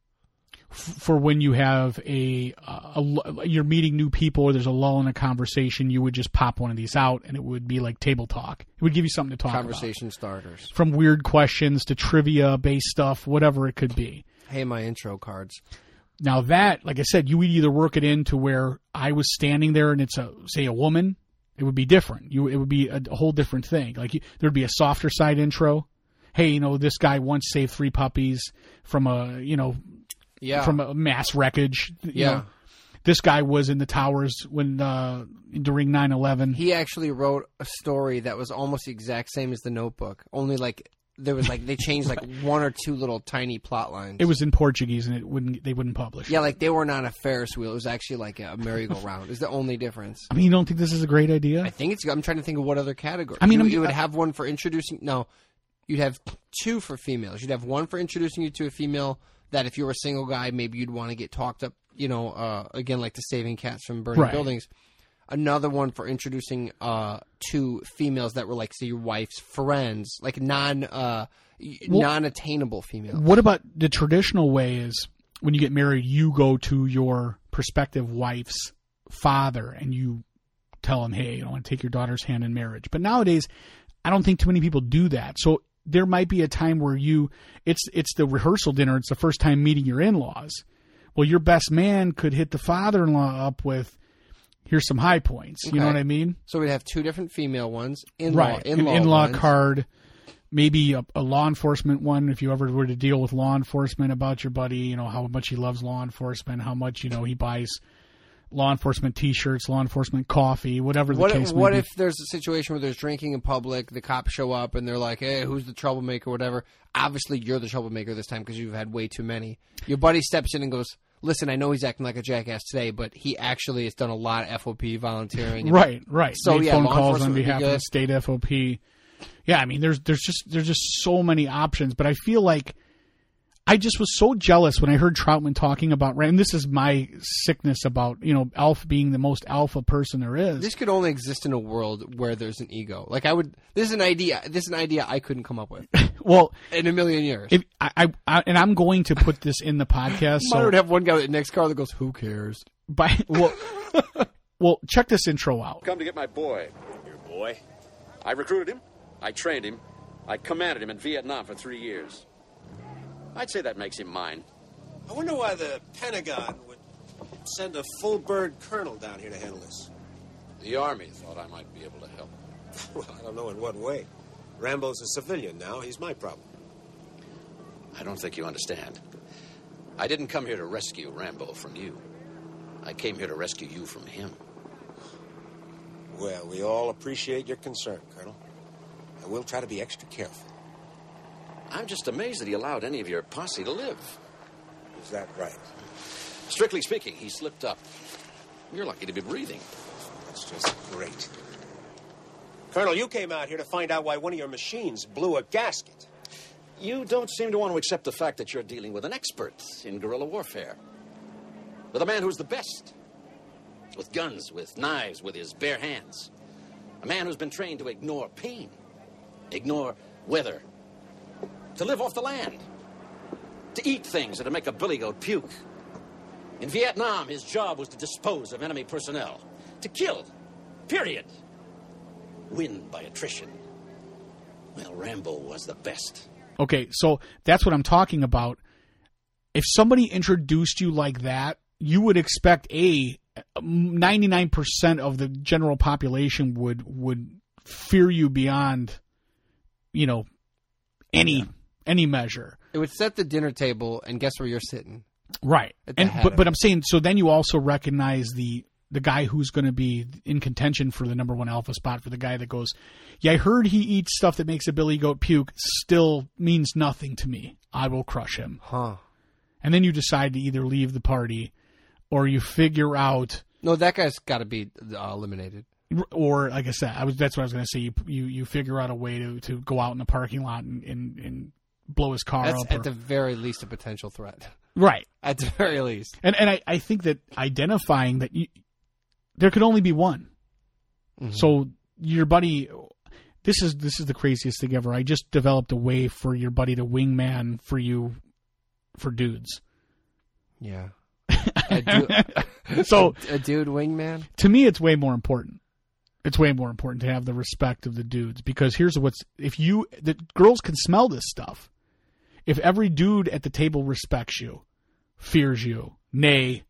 for when you have a, uh, a, a you're meeting new people or there's a lull in a conversation, you would just pop one of these out and it would be like table talk. It would give you something to talk about. conversation starters. From weird questions to trivia based stuff, whatever it could be. Hey my intro cards. Now that, like I said, you would either work it into where I was standing there and it's a say a woman, it would be different. You it would be a, a whole different thing. Like you, there'd be a softer side intro. Hey, you know, this guy once saved three puppies from a you know Yeah. from a mass wreckage. you Yeah. know. this guy was in the towers when uh, during 9-11. he actually wrote a story that was almost the exact same as the Notebook. Only like there was like they changed like one or two little tiny plot lines. It was in Portuguese and it wouldn't they wouldn't publish. yeah, like they were not a Ferris wheel. It was actually like a merry-go-round. Is the only difference. I mean, you don't think this is a great idea? I think it's. I'm trying to think of what other category. I mean, you, you would have one for introducing. No, you'd have two for females. You'd have one for introducing you to a female that, if you were a single guy, maybe you'd want to get talked up. You know, uh, again, like the saving cats from burning Right. buildings. Another one for introducing uh, two females that were like, say, your wife's friends, like non uh, y- non-attainable females. What about the traditional way is when you get married, you go to your prospective wife's father and you tell him, hey, I want to take your daughter's hand in marriage. But nowadays, I don't think too many people do that. So there might be a time where you it's it's the rehearsal dinner, it's the first time meeting your in-laws. Well, your best man could hit the father-in-law up with here's some high points. You know what I mean? So we'd have two different female ones, in-law, right an in-law, in-law ones. card maybe a, a law enforcement one if you ever were to deal with law enforcement about your buddy you know how much he loves law enforcement how much you know he buys law enforcement t-shirts law enforcement coffee whatever the What, case what if there's a situation where there's drinking in public, the cops show up and they're like, hey, who's the troublemaker, whatever. Obviously, you're the troublemaker this time because you've had way too many. Your buddy steps in and goes, listen, I know he's acting like a jackass today, but he actually has done a lot of FOP volunteering. right right So, Made yeah, phone calls on would be behalf of the state fop yeah i mean there's there's just there's just so many options but i feel like I just was so jealous when I heard Troutman talking about, and this is my sickness about, you know, Alf being the most alpha person there is. This could only exist in a world where there's an ego. Like I would, this is an idea. This is an idea I couldn't come up with well, in a million years. if I, I, I and I'm going to put this in the podcast. I So would have one guy with the next car that goes, "Who cares?" by well, well, check this intro out. Come to get my boy. Your boy? I recruited him. I trained him. I commanded him in Vietnam for three years. I'd say that makes him mine. I wonder why the Pentagon would send a full bird colonel down here to handle this. The Army thought I might be able to help. Well, I don't know in what way. Rambo's a civilian now. He's my problem. I don't think you understand. I didn't come here to rescue Rambo from you. I came here to rescue you from him. Well, we all appreciate your concern, Colonel. And we'll try to be extra careful. I'm just amazed that he allowed any of your posse to live. Is that right? Strictly speaking, he slipped up. You're lucky to be breathing. That's just great. Colonel, you came out here to find out why one of your machines blew a gasket. You don't seem to want to accept the fact that you're dealing with an expert in guerrilla warfare. With a man who's the best, with guns, with knives, with his bare hands. A man who's been trained to ignore pain, ignore weather, to live off the land, to eat things and to make a billy goat puke. In Vietnam, his job was to dispose of enemy personnel, to kill, period. Win by attrition. Well, Rambo was the best. Okay, so that's what I'm talking about. If somebody introduced you like that, you would expect a 99% of the general population would would fear you beyond you know any any measure. It would set the dinner table, and guess where you're sitting? Right. And but but it. I'm saying so then you also recognize the the guy who's going to be in contention for the number 1 alpha spot for the guy that goes, "Yeah, I heard he eats stuff that makes a billy goat puke, still means nothing to me. I will crush him." Huh? And then you decide to either leave the party or you figure out No, that guy's got to be uh, eliminated. or like I said, I was that's what I was going to say. You, you you figure out a way to, to go out in the parking lot and, and, and blow his car That's up. at or- the very least a potential threat. right. At the very least. And and I, I think that identifying that you, there could only be one. Mm-hmm. So your buddy, this is this is the craziest thing ever. I just developed a way for your buddy to wingman for you, for dudes. Yeah. A, du- So a dude wingman. to me, it's way more important. It's way more important to have the respect of the dudes because here's what's if you the girls can smell this stuff. If every dude at the table respects you, fears you, nay,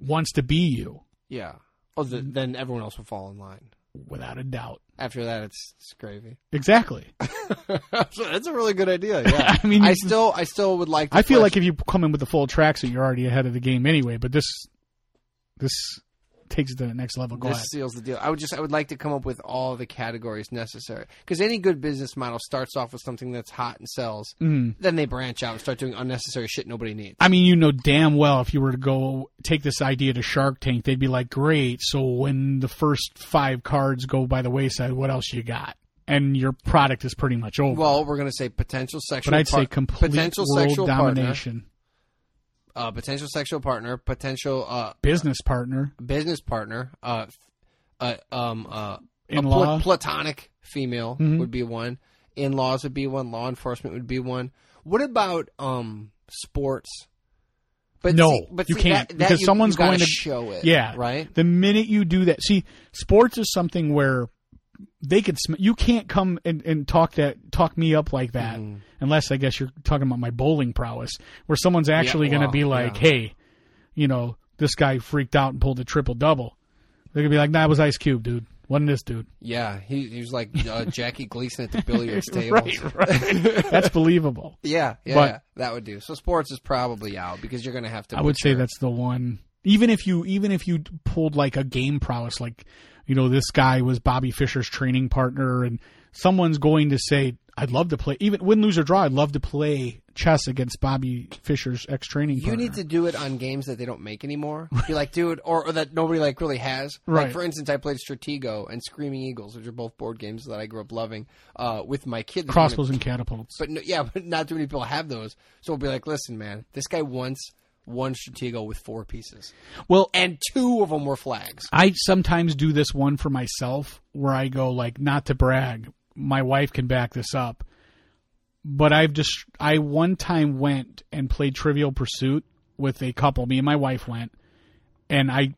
wants to be you, Yeah. Oh, the, then everyone else will fall in line. without a doubt. After that, it's, it's gravy. Exactly. That's a really good idea. Yeah. I mean, I still, I still would like. To I feel like if you come in with the full tracksuit, you're already ahead of the game anyway. But this, this takes it to the next level. Go this ahead. seals the deal. I would just I would like to come up with all the categories necessary because any good business model starts off with something that's hot and sells. Mm. Then they branch out and start doing unnecessary shit nobody needs. I mean, you know damn well if you were to go take this idea to Shark Tank, they'd be like, "Great, so when the first five cards go by the wayside, what else you got?" And your product is pretty much over. Well, we're going to say potential sexual. but I'd say complete potential world sexual partner, domination, uh, potential sexual partner, potential uh, business partner, business partner, uh, uh, um, uh, a In-law. Mm-hmm. pla- platonic female would be one. In laws would be one. Law enforcement would be one. What about um sports? But no, see- but you see, can't that- that because you- someone's you going to show it. Yeah, right. The minute you do that, see, sports is something where they could. Sm- you can't come and, and talk that talk me up like that Mm-hmm. unless I guess you're talking about my bowling prowess, where someone's actually going to be like, yeah. "Hey, you know, this guy freaked out and pulled a triple double." They're gonna be like, "Nah, it was Ice Cube, dude. Wasn't this dude?" Yeah, he, he was like uh, Jackie Gleason at the billiards table. right, right. That's believable. Yeah, yeah, But- yeah, that would do. So sports is probably out because you're going to have to. I would say that's the one. Even if you even if you pulled like a game prowess, like you know this guy was Bobby Fischer's training partner, and someone's going to say, "I'd love to play even win, lose or draw. I'd love to play chess against Bobby Fischer's ex training partner. You partner." need to do it on games that they don't make anymore. Be like, dude, or, or that nobody like really has. Right. Like for instance, I played Stratego and Screaming Eagles, which are both board games that I grew up loving. Uh, with my kid, crossbows and catapults. But no, yeah, but not too many people have those. So we'll be like, listen, man, this guy once won Stratego with four pieces, Well, and two of them were flags. I sometimes do this one for myself where I go like not to brag. My wife can back this up. But I've just I one time went and played Trivial Pursuit with a couple. Me and my wife went and I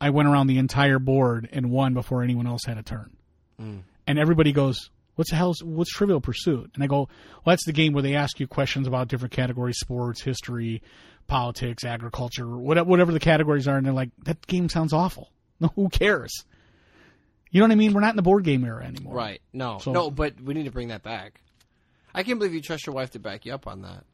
I went around the entire board and won before anyone else had a turn. Mm. And everybody goes, "What's the hell's what's Trivial Pursuit?" And I go, "Well, that's the game where they ask you questions about different categories: sports, history, politics, agriculture, whatever, whatever the categories are." And they're like, "That game sounds awful. No, who cares?" You know what I mean? We're not in the board game era anymore. Right? No, So- no, but we need to bring that back. I can't believe you trust your wife to back you up on that.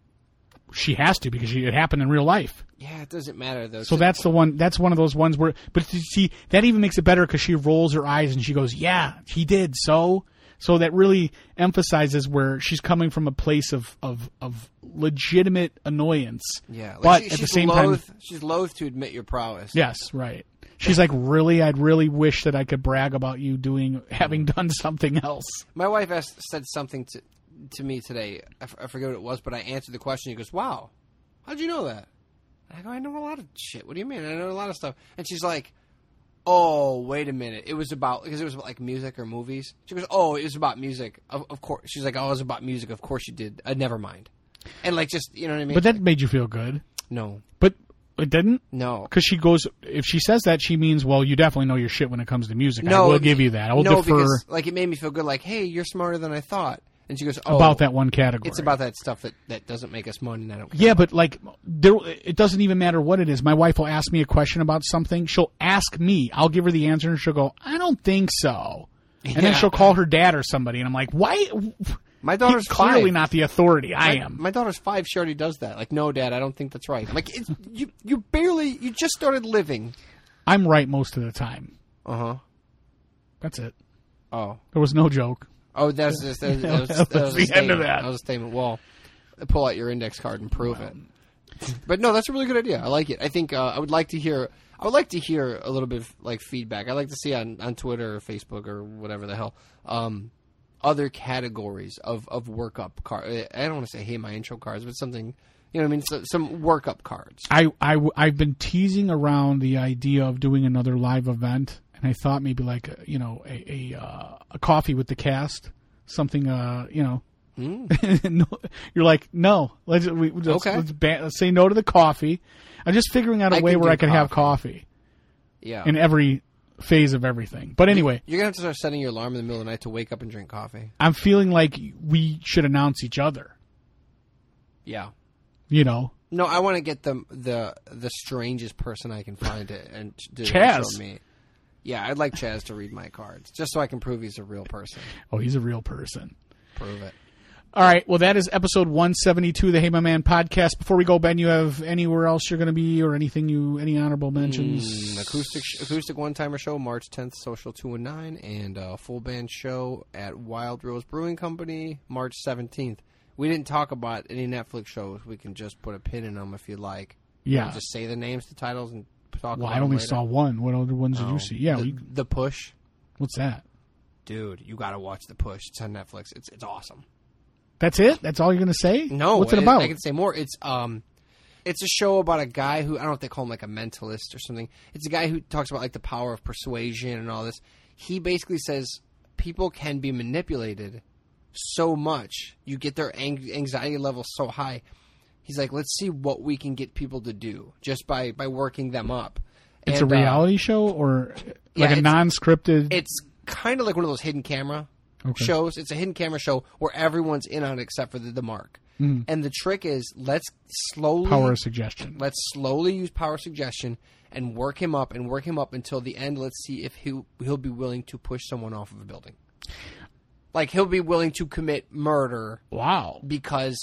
She has to because she, it happened in real life. Yeah, it doesn't matter though. So that's the one. That's one of those ones where. But see, that even makes it better because she rolls her eyes and she goes, "Yeah, he did." So, so that really emphasizes where she's coming from a place of of, of legitimate annoyance. yeah. Like but she- at the same loath, time, she's loath to admit your prowess. yes, right. She's like, "Really? I'd really wish that I could brag about you doing having mm-hmm. done something else." My wife asked, said something to to me today. I, f- I forget what it was, but I answered the question. He goes, "Wow, how'd you know that?" I go, I know a lot of shit. What do you mean? I know a lot of stuff. And she's like, Oh, wait a minute. It was about because it was about, like music or movies. She goes, Oh, it was about music. Of, of course. She's like, Oh, it was about music. Of course you did. Uh, never mind. And like, just you know what I mean? But that made you feel good. no, But it didn't? no. Because she goes, if she says that, she means, well, you definitely know your shit when it comes to music. No, I will give you that. I will no, defer because like it made me feel good. Like, hey, you're smarter than I thought. And she goes, oh, about that one category. It's about that stuff that, that doesn't make us money. And I don't. Care Yeah, but like, there, it doesn't even matter what it is. My wife will ask me a question about something. She'll ask me. I'll give her the answer, and she'll go, "I don't think so." And then she'll call her dad or somebody, and I'm like, "Why?" My daughter's He's clearly five. not the authority. I My, am. my daughter's five. She already does that. Like, no, Dad, I don't think that's right. I'm like, it's, you, you barely, you just started living. I'm right most of the time. Uh huh. That's it. Oh, There was no joke. Oh, that's just that, that was, That that was was the end of statement. that. That was a statement. Well, pull out your index card and prove it. But no, that's a really good idea. I like it. I think uh, I would like to hear. I would like to hear a little bit of like feedback. I like to see on, on Twitter or Facebook or whatever the hell um, other categories of of workup cards. I don't want to say hey my intro cards, but something you know what I mean. So, some workup cards. I, I, I've been teasing around the idea of doing another live event, I thought maybe like a, you know a a, uh, a coffee with the cast, something uh you know. no, you're like no. Let's we let's. Okay. let's, ban, let's say no to the coffee. I'm just figuring out a I way where I can have coffee Yeah. in every phase of everything. But anyway, You're gonna have to start setting your alarm in the middle of the night to wake up and drink coffee. I'm feeling like we should announce each other. Yeah. You know, No, I want to get the the the strangest person I can find to and to Chaz. me. Yeah, I'd like Chaz to read my cards just so I can prove he's a real person. oh, he's a real person. Prove it. All right. Well, that is episode 172 of the Hey My Man podcast. Before we go, Ben, you have anywhere else you're going to be or anything you, any honorable mentions? Mm, acoustic acoustic one timer show March 10th, Social two and nine, and a full band show at Wild Rose Brewing Company March 17th. We didn't talk about any Netflix shows. We can just put a pin in them if you'd like. Yeah. just say the names, the titles, and talk. Well, I only later? saw one. What other ones did Oh. you see? Yeah. the, the push. what's that? Dude, you gotta watch The Push. It's on Netflix. It's it's awesome. That's it? That's all you're going to say? No, What's it I- about? I, can say more. It's um, it's a show about a guy who I don't know if they call him like a mentalist or something. It's a guy who talks about like the power of persuasion and all this. He basically says people can be manipulated so much. You get their ang- anxiety level so high. He's like, let's see what we can get people to do just by by working them up. it's And, a uh, reality show or yeah, like a non scripted? it's kind of like one of those hidden camera Okay. shows. It's a hidden camera show where everyone's in on it except for the, the mark. And the trick is let's slowly Power suggestion. let's slowly use power suggestion and work him up and work him up until the end. Let's see if he he'll be willing to push someone off of a building. Like he'll be willing to commit murder Wow. because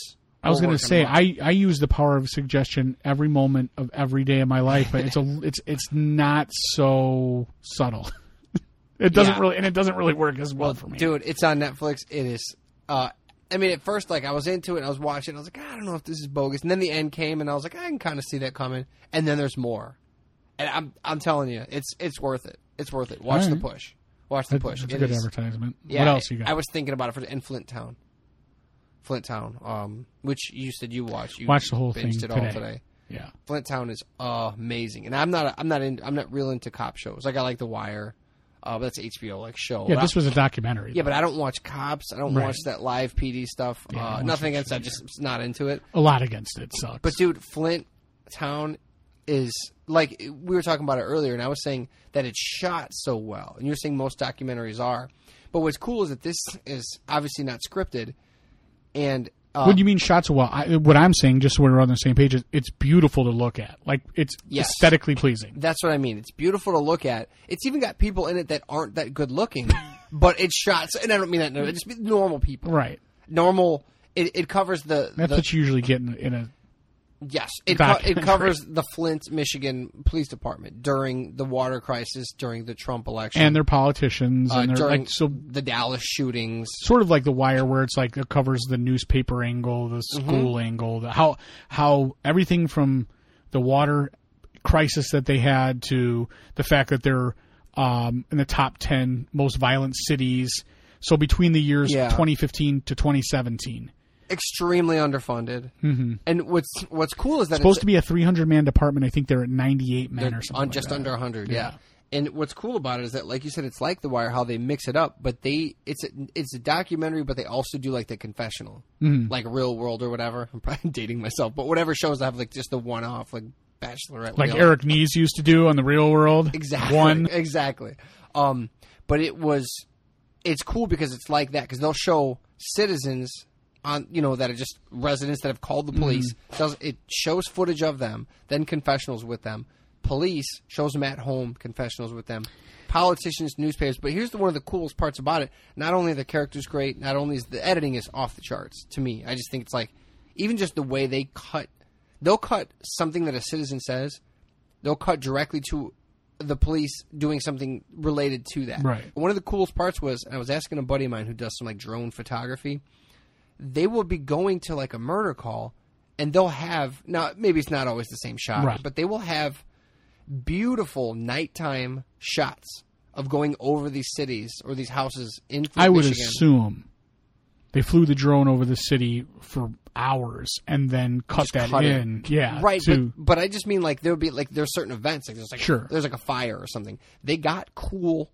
I was going to say. I, I use the power of suggestion every moment of every day of my life, but it's a it's it's not so subtle. it doesn't Yeah. really and it doesn't really work as well, Well, for me. dude, it's on Netflix. It is. Uh, I mean, at first, like I was into it, I was watching. I was like, I don't know if this is bogus. And then the end came, and I was like, I can kind of see that coming. And then there's more. And I'm I'm telling you, it's it's worth it. It's worth it. Watch All the push. Watch the push. That's a good is- advertisement. Yeah, what else you got? I was thinking about it for in Flint Town. Flint Town, um, which you said you watched. You Watched the whole thing it all today. today. yeah. Flint Town is amazing, and I'm not I'm not in I'm not real into cop shows. Like I like The Wire, uh, but that's HBO like show. Yeah, But this was a documentary. yeah, though. but I don't watch cops. I don't Right. watch that live PD stuff. Yeah, uh, nothing against that. Just not into it. a lot against it sucks. But dude, Flint Town is like we were talking about it earlier, and I was saying that it's shot so well, and you're saying most documentaries are. But what's cool is that this is obviously not scripted, and uh, what do you mean shots well? I, what I'm saying, just so we're on the same page, is it's beautiful to look at. Like it's Yes. aesthetically pleasing. That's what I mean. It's beautiful to look at. It's even got people in it that aren't that good looking, but it's shots, And I don't mean that. No, it's normal people. Right. Normal. It, it covers the. That's the what you usually get in, in a. yes. It co- it covers the Flint, Michigan Police Department during the water crisis, during the Trump election, And they're politicians, uh, and they're during like so the Dallas shootings. sort of like the wire where it's like it covers the newspaper angle the Mm-hmm. school angle the, how how everything from the water crisis that they had to the fact that they're um, in the top 10 most violent cities so between the years Yeah. 2015 to 2017 extremely underfunded. Mm-hmm. And what's what's cool is that it's Supposed it's, to be a 300 man department. I think they're at 98 men or something. on like just that. under 100 yeah. Yeah. and what's cool about it is that like you said it's like the wire how they mix it up but they it's a, it's a documentary but they also do like the confessional Mm-hmm. like real world or whatever i'm probably dating myself but whatever shows have like just the one off like bachelorette Like Real- Eric Nies used to do on the Real World. exactly One. exactly um but it was it's cool because it's like that because they'll show citizens on you know that are just residents that have called the police. Mm-hmm. Does it shows footage of them then confessionals with them. Police shows them at home confessionals with them. Politicians newspapers. But here's the one of the coolest parts about it. Not only are the characters great not only is the editing is off the charts to me. I just think it's like even just the way they cut they'll cut something that a citizen says. They'll cut directly to the police doing something related to that. Right. One of the coolest parts was I was asking a buddy of mine who does some like drone photography. They will be going to like a murder call and they'll have now maybe it's not always the same shot, Right. but they will have beautiful nighttime shots of going over these cities or these houses in I would Michigan. assume they flew the drone over the city for hours and then cut that cut it. in. Yeah, right to- but, but i just mean like there would be like there's certain events like there's like Sure. there's like a fire or something they got cool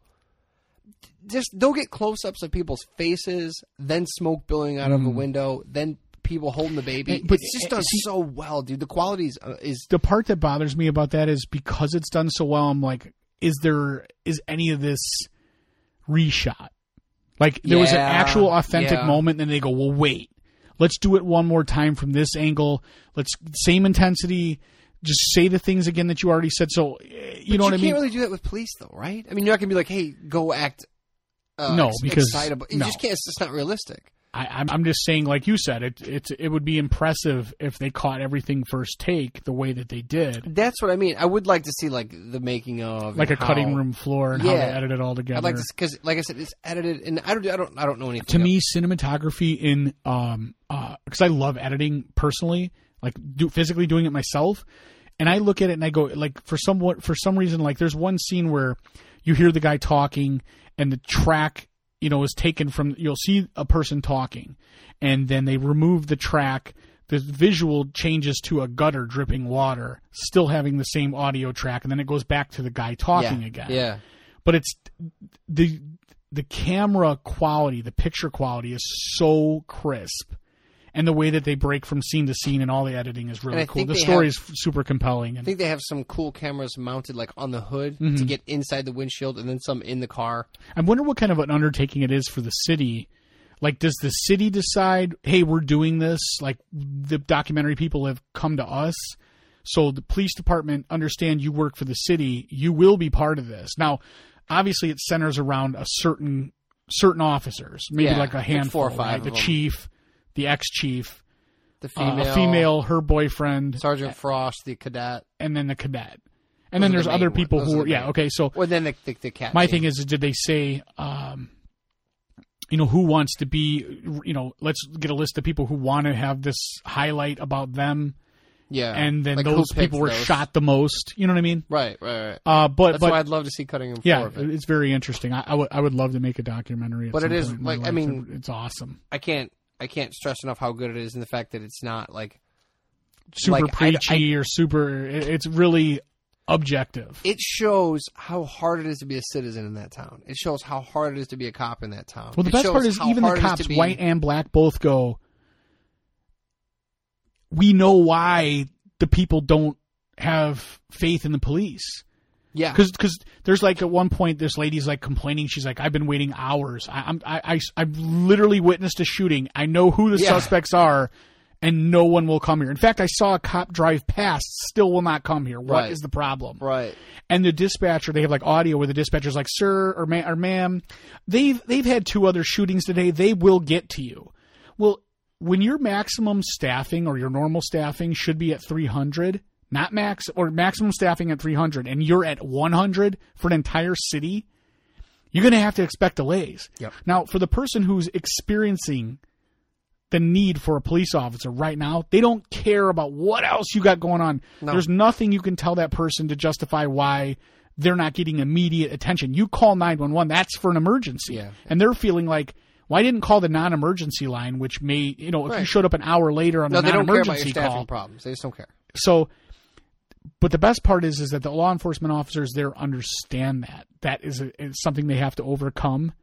just they'll get close-ups of people's faces then smoke billowing out of a window then people holding the baby but, it's just done so well dude the quality is, uh, is the part that bothers me about that is because it's done so well. I'm like, is there is any of this reshot? Like there was an Yeah, actual authentic yeah. moment, and they go, "Well, wait, let's do it one more time from this angle. Let's same intensity." Just say the things again that you already said. So, eh, you know But what I mean. you can't really do that with police though right i mean you're not gonna be like hey go act uh, No, ex- because- excitable you no. just can't it's just not realistic I, I'm, I'm just saying, like you said, it it it would be impressive if they caught everything first take the way that they did, that's what i mean i would like to see like the making of like a and cutting room floor and how they Yeah. edited it all together. I'd like to because, like I said, it's edited, and I don't, I don't, I don't know anything. to me cinematography in um uh because i love editing personally like do physically doing it myself. And i look at it and i go like for somewhat for some reason like there's one scene where you hear the guy talking and the track you know is taken from you'll see a person talking and then they remove the track. The visual changes to a gutter dripping water still having the same audio track. And then it goes back to the guy talking yeah, again. Yeah, but it's the the camera quality, the picture quality is so crisp, and the way that they break from scene to scene and all the editing is really cool. The story have- is super compelling, I think they have some cool cameras mounted like on the hood Mm-hmm. to get inside the windshield, and then some in the car. I wonder what kind of an undertaking it is for the city. Like, does the city decide, hey, we're doing this? Like, the documentary people have come to us. So the police department understand you work for the city. You will be part of this. Now, obviously, it centers around a certain certain officers, maybe Yeah, like a like handful, four or five right? of the them. chief, the ex-chief, The uh, female, a female, her boyfriend, Sergeant Frost, the cadet, and then the cadet. And Those then there's the other people who are, are yeah, main- okay. So or then the the, the cat. my thing is, did they say, um, you know, who wants to be, you know, let's get a list of people who want to have this highlight about them, yeah, and then Like, those people were those? shot the most. You know what I mean? Right, right, right. Uh, but That's but why I'd love to see cutting room yeah, floor of it. it's very interesting. I, I would I would love to make a documentary. But it is, like, I mean- it's awesome, I can't, I can't stress enough how good it is, and the fact that it's not like super Like, I- preachy or super. It's really objective. it shows how hard it is to be a citizen in that town. It shows how hard it is to be a cop in that town. Well, the It best part is even the hard it is cops, be- white and black, both go. We know why the people don't have faith in the police yeah, because because there's like at one point this lady's like complaining. She's like, "I've been waiting hours. I, I'm I, I I've literally witnessed a shooting. I know who the Yeah. suspects are." And no one will come here. In fact, I saw a cop drive past, still will not come here. What is Right. the problem? right. and the dispatcher they have like audio where the dispatcher's like sir or, ma- or ma'am they've they've had two other shootings today they will get to you well when your maximum staffing or your normal staffing should be at 300 not max or maximum staffing at 300 and you're at 100 for an entire city you're going to have to expect delays Yep. now for the person who's experiencing the need for a police officer right now. They don't care about what else you got going on. No. There's nothing you can tell that person to justify why they're not getting immediate attention. You call 911, that's for an emergency. Yeah. And they're feeling like, Why didn't call the non-emergency line, which may, you know, if you showed up an hour later on No, a they don't care about your non-emergency staffing call. problems. They just don't care. So, but the best part is, is that the law enforcement officers there understand that that is, a, is something they have to overcome.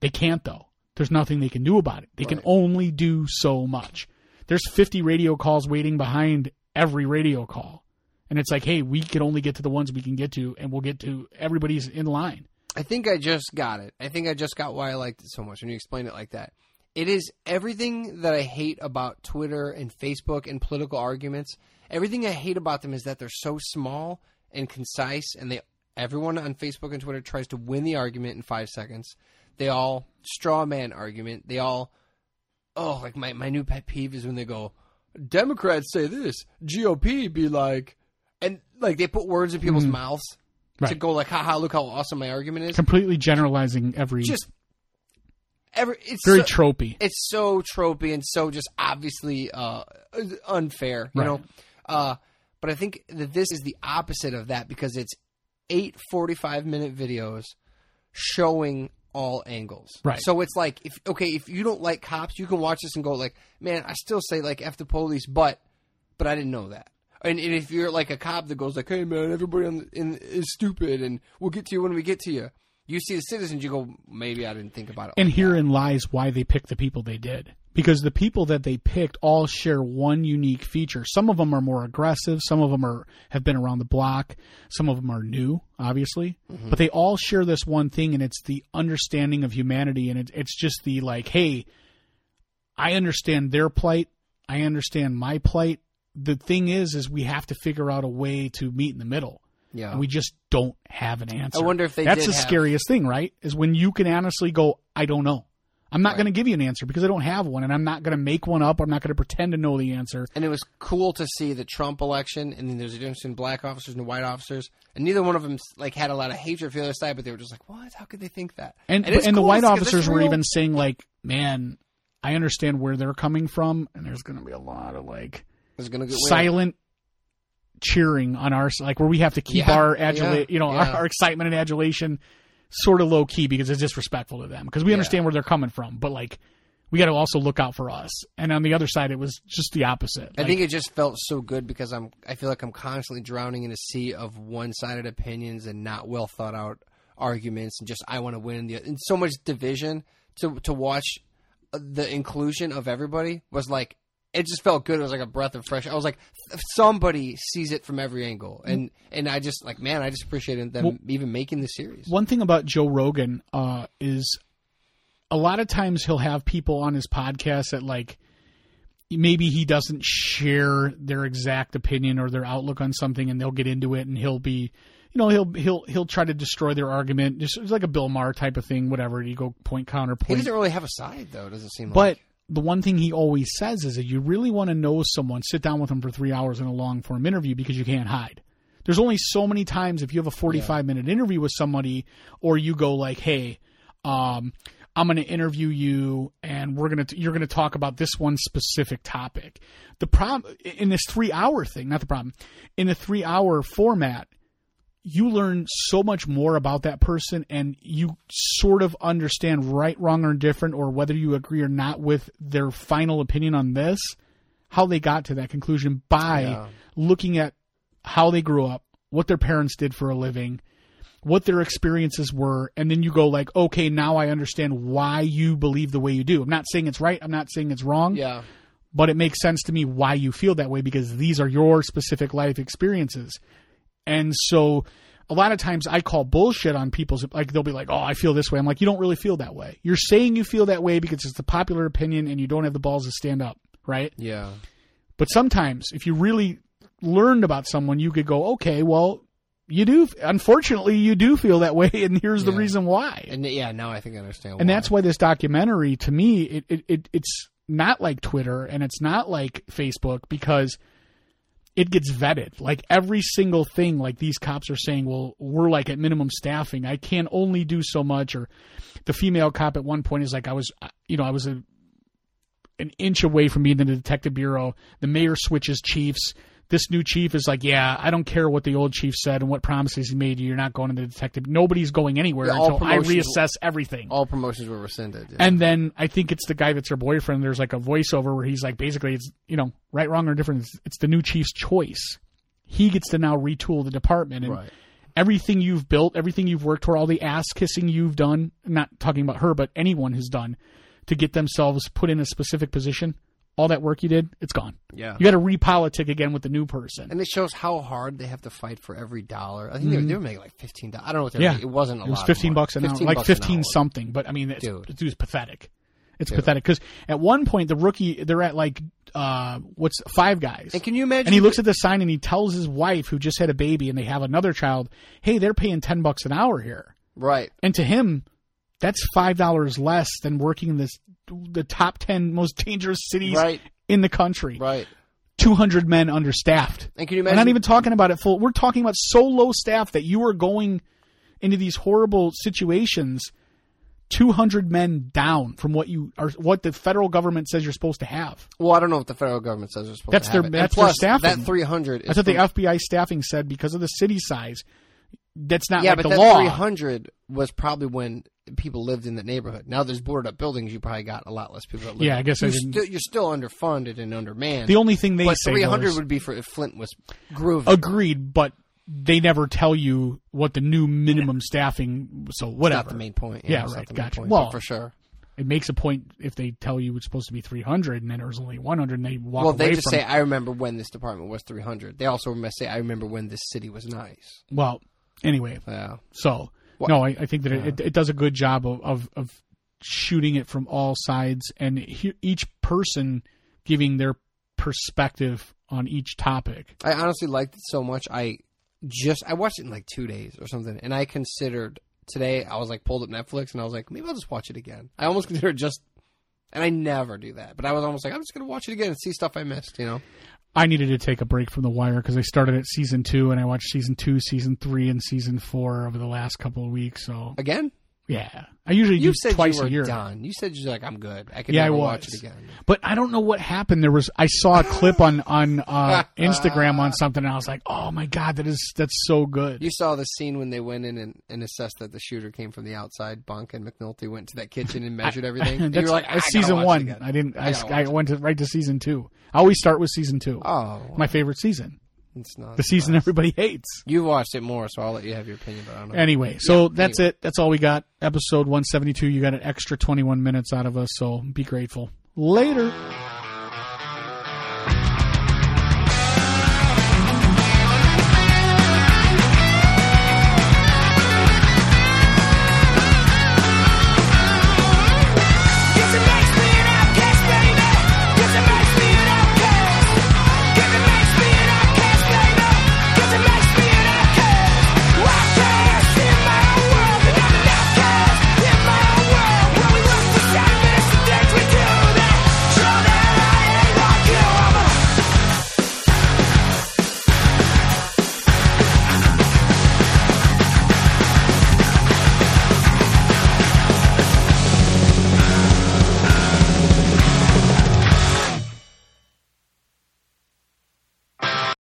They can't though. There's nothing they can do about it. They can only do so much. There's 50 radio calls waiting behind every radio call. And it's like, hey, we can only get to the ones we can get to, and we'll get to everybody's in line. I think I just got it. I think I just got why I liked it so much when you explained it like that. It is everything that I hate about Twitter and Facebook and political arguments. Everything I hate about them is that they're so small and concise, and they everyone on Facebook and Twitter tries to win the argument in five seconds. They all straw man argument. They all oh like my my new pet peeve is when they go Democrats say this, GOP be like, and like they put words in people's mouths to go like, haha, look how awesome my argument is Completely generalizing every just every it's very so, tropey. it's so tropey and so just obviously uh, unfair, you Right. know. Uh, but I think that this is the opposite of that because it's eight 45 minute videos showing all angles. Right. So it's like if okay, if you don't like cops, you can watch this and go like, man, I still say like f the police, but but I didn't know that. And, and if you're like a cop that goes like, hey man, everybody on the, in, is stupid, and we'll get to you when we get to you. You see the citizens, you go, maybe I didn't think about it. And like that." herein lies why they picked the people they did. Because the people that they picked all share one unique feature. Some of them are more aggressive. Some of them are have been around the block. Some of them are new, obviously. Mm-hmm. But they all share this one thing, and it's the understanding of humanity. And it, it's just the like, hey, I understand their plight. I understand my plight. The thing is, is we have to figure out a way to meet in the middle. Yeah. And we just don't have an answer. I wonder if they That's the have- scariest thing, right? Is when you can honestly go, I don't know. I'm not going to give you an answer because I don't have one, and I'm not going to make one up. I'm not going to pretend to know the answer. and it was cool to see the Trump election, and then there's a difference in black officers and white officers, and neither one of them like had a lot of hatred for the other side, but they were just like, "What? How could they think that?" And and, the cool white 'cause it's officers were real- even saying like, "Man, I understand where they're coming from," and there's going to be a lot of like gonna get silent cheering on our like where we have to keep Yeah, our adula- yeah, you know yeah. our, our excitement and adulation sort of low key because it's disrespectful to them because we understand where they're coming from, but like we got to also look out for us. And on the other side, it was just the opposite. I Like, think it just felt so good because I'm. I feel like I'm constantly drowning in a sea of one-sided opinions and not well thought out arguments, and just I want to win. The and so much division to to watch uh, the inclusion of everybody was like it just felt good. It was like a breath of fresh. I was like, somebody sees it from every angle, and and I just like, man, I just appreciated them Well- even making the series. one thing about Joe Rogan uh, is a lot of times he'll have people on his podcast that like maybe he doesn't share their exact opinion or their outlook on something, and they'll get into it, and he'll be, you know, he'll he'll he'll try to destroy their argument, just it's like a Bill Maher type of thing, whatever. You go point He counterpoint, doesn't really have a side though. Doesn't seem but. like. The one thing he always says is that you really want to know someone, sit down with them for three hours in a long form interview because you can't hide. There's only so many times if you have a 45 minute interview with somebody, or you go like, "Hey, um, I'm going to interview you, and we're going to you're going to talk about this one specific topic." The problem in this three hour thing, not the problem, in a three hour format, you learn so much more about that person and you sort of understand right, wrong, or indifferent, or whether you agree or not with their final opinion on this, how they got to that conclusion by Yeah. looking at how they grew up, what their parents did for a living, what their experiences were, and then you go like, okay, now I understand why you believe the way you do. I'm not saying it's right, I'm not saying it's wrong, Yeah. but it makes sense to me why you feel that way because these are your specific life experiences. And so a lot of times I call bullshit on people's like they'll be like, "Oh, I feel this way." I'm like, "You don't really feel that way. You're saying you feel that way because it's the popular opinion and you don't have the balls to stand up, right?" Yeah. But sometimes if you really learned about someone, you could go, "Okay, well, you do unfortunately you do feel that way and here's the reason why." And yeah, now I think I understand. and that's why this documentary to me it, it, it it's not like twitter and it's not like facebook because it gets vetted. Like every single thing like these cops are saying well we're like at minimum staffing. I can only do so much. Or the female cop at one point is like i was uh, you know i was a an inch away from being in the detective bureau. The mayor switches chiefs this new chief is like, yeah, I don't care what the old chief said and what promises he made you. You're not going to the detective. Nobody's going anywhere Yeah, until I reassess everything. All promotions were rescinded. yeah. And then I think it's the guy that's her boyfriend. There's like a voiceover where he's like, basically, it's you know, right, wrong, or different. It's, it's the new chief's choice. He gets to now retool the department and Right. everything you've built, everything you've worked for, all the ass kissing you've done. Not talking about her, but anyone has done to get themselves put in a specific position. All that work you did, it's gone. Yeah. you got to repolitic again with the new person. And it shows how hard they have to fight for every dollar. I think they, were, they were making like fifteen dollars. I don't know what they Mm-hmm. Yeah. making. It wasn't a It was lot. fifteen bucks an money. hour, like fifteen something. But I mean, it's, Dude. it's pathetic. It's pathetic because at one point the rookie they're at like uh what's five guys. And can you imagine? And he looks at the sign and he tells his wife, who just had a baby and they have another child, hey, they're paying 10 bucks an hour here. right. And to him, that's $5 less than working in this the top 10 most dangerous cities Right. in the country. Right. 200 men understaffed. And can you We're not even talking about it full. We're talking about so low staff that you are going into these horrible situations 200 men down from what you are what the federal government says you're supposed to have. well, I don't know what the federal government says they're supposed That's to their- have. it. that's and their plus, staffing. That three hundred. That's what the FBI staffing said because of the city size. That's not Yeah, like but the that law. three hundred was probably when people lived in that neighborhood. Now there's boarded up buildings. You probably got a lot less people that live. Yeah, I guess I you're, didn't- still, you're still underfunded and undermanned. The only thing they but say three hundred was- would be for if Flint was grooving. agreed, but they never tell you what the new minimum staffing. So whatever. not the main point. Yeah, not right, the main gotcha. point, Well, for sure. It makes a point if they tell you it's supposed to be 300 and then there's only 100 and they walk away. Well, they just say, "I remember when this department was 300." They also must say, "I remember when this city was nice." Well, anyway, Yeah, so no, I, I think that it, it does a good job of, of, of shooting it from all sides and he, each person giving their perspective on each topic. I honestly liked it so much. I just I watched it in like two days or something, and I considered today. I was like pulled up Netflix, and I was like, maybe I'll just watch it again. I almost considered just, and I never do that, but I was almost like, I'm just gonna watch it again and see stuff I missed. You know, I needed to take a break from The Wire because I started at season two and I watched season two, season three, and season four over the last couple of weeks. So again. Yeah, I usually You do said twice you were a year. done. You said you're like, I'm good. I can Yeah, I was. watch it again. But I don't know what happened. There was I saw a clip on on uh, Instagram on something, and I was like, "Oh my god, that is that's so good." You saw the scene when they went in and, and assessed that the shooter came from the outside bunk, and McNulty went to that kitchen and measured everything. And that's you're like, I season one. I didn't. I, I I, went to right to season two. I always start with season two. Oh, my favorite season, it's not the season everybody hates. You watched it more, so I'll let you have your opinion. But I don't know. Anyway, so Yeah, that's anyway. it. That's all we got. Episode one seventy two. You got an extra twenty one minutes out of us, so be grateful. Later.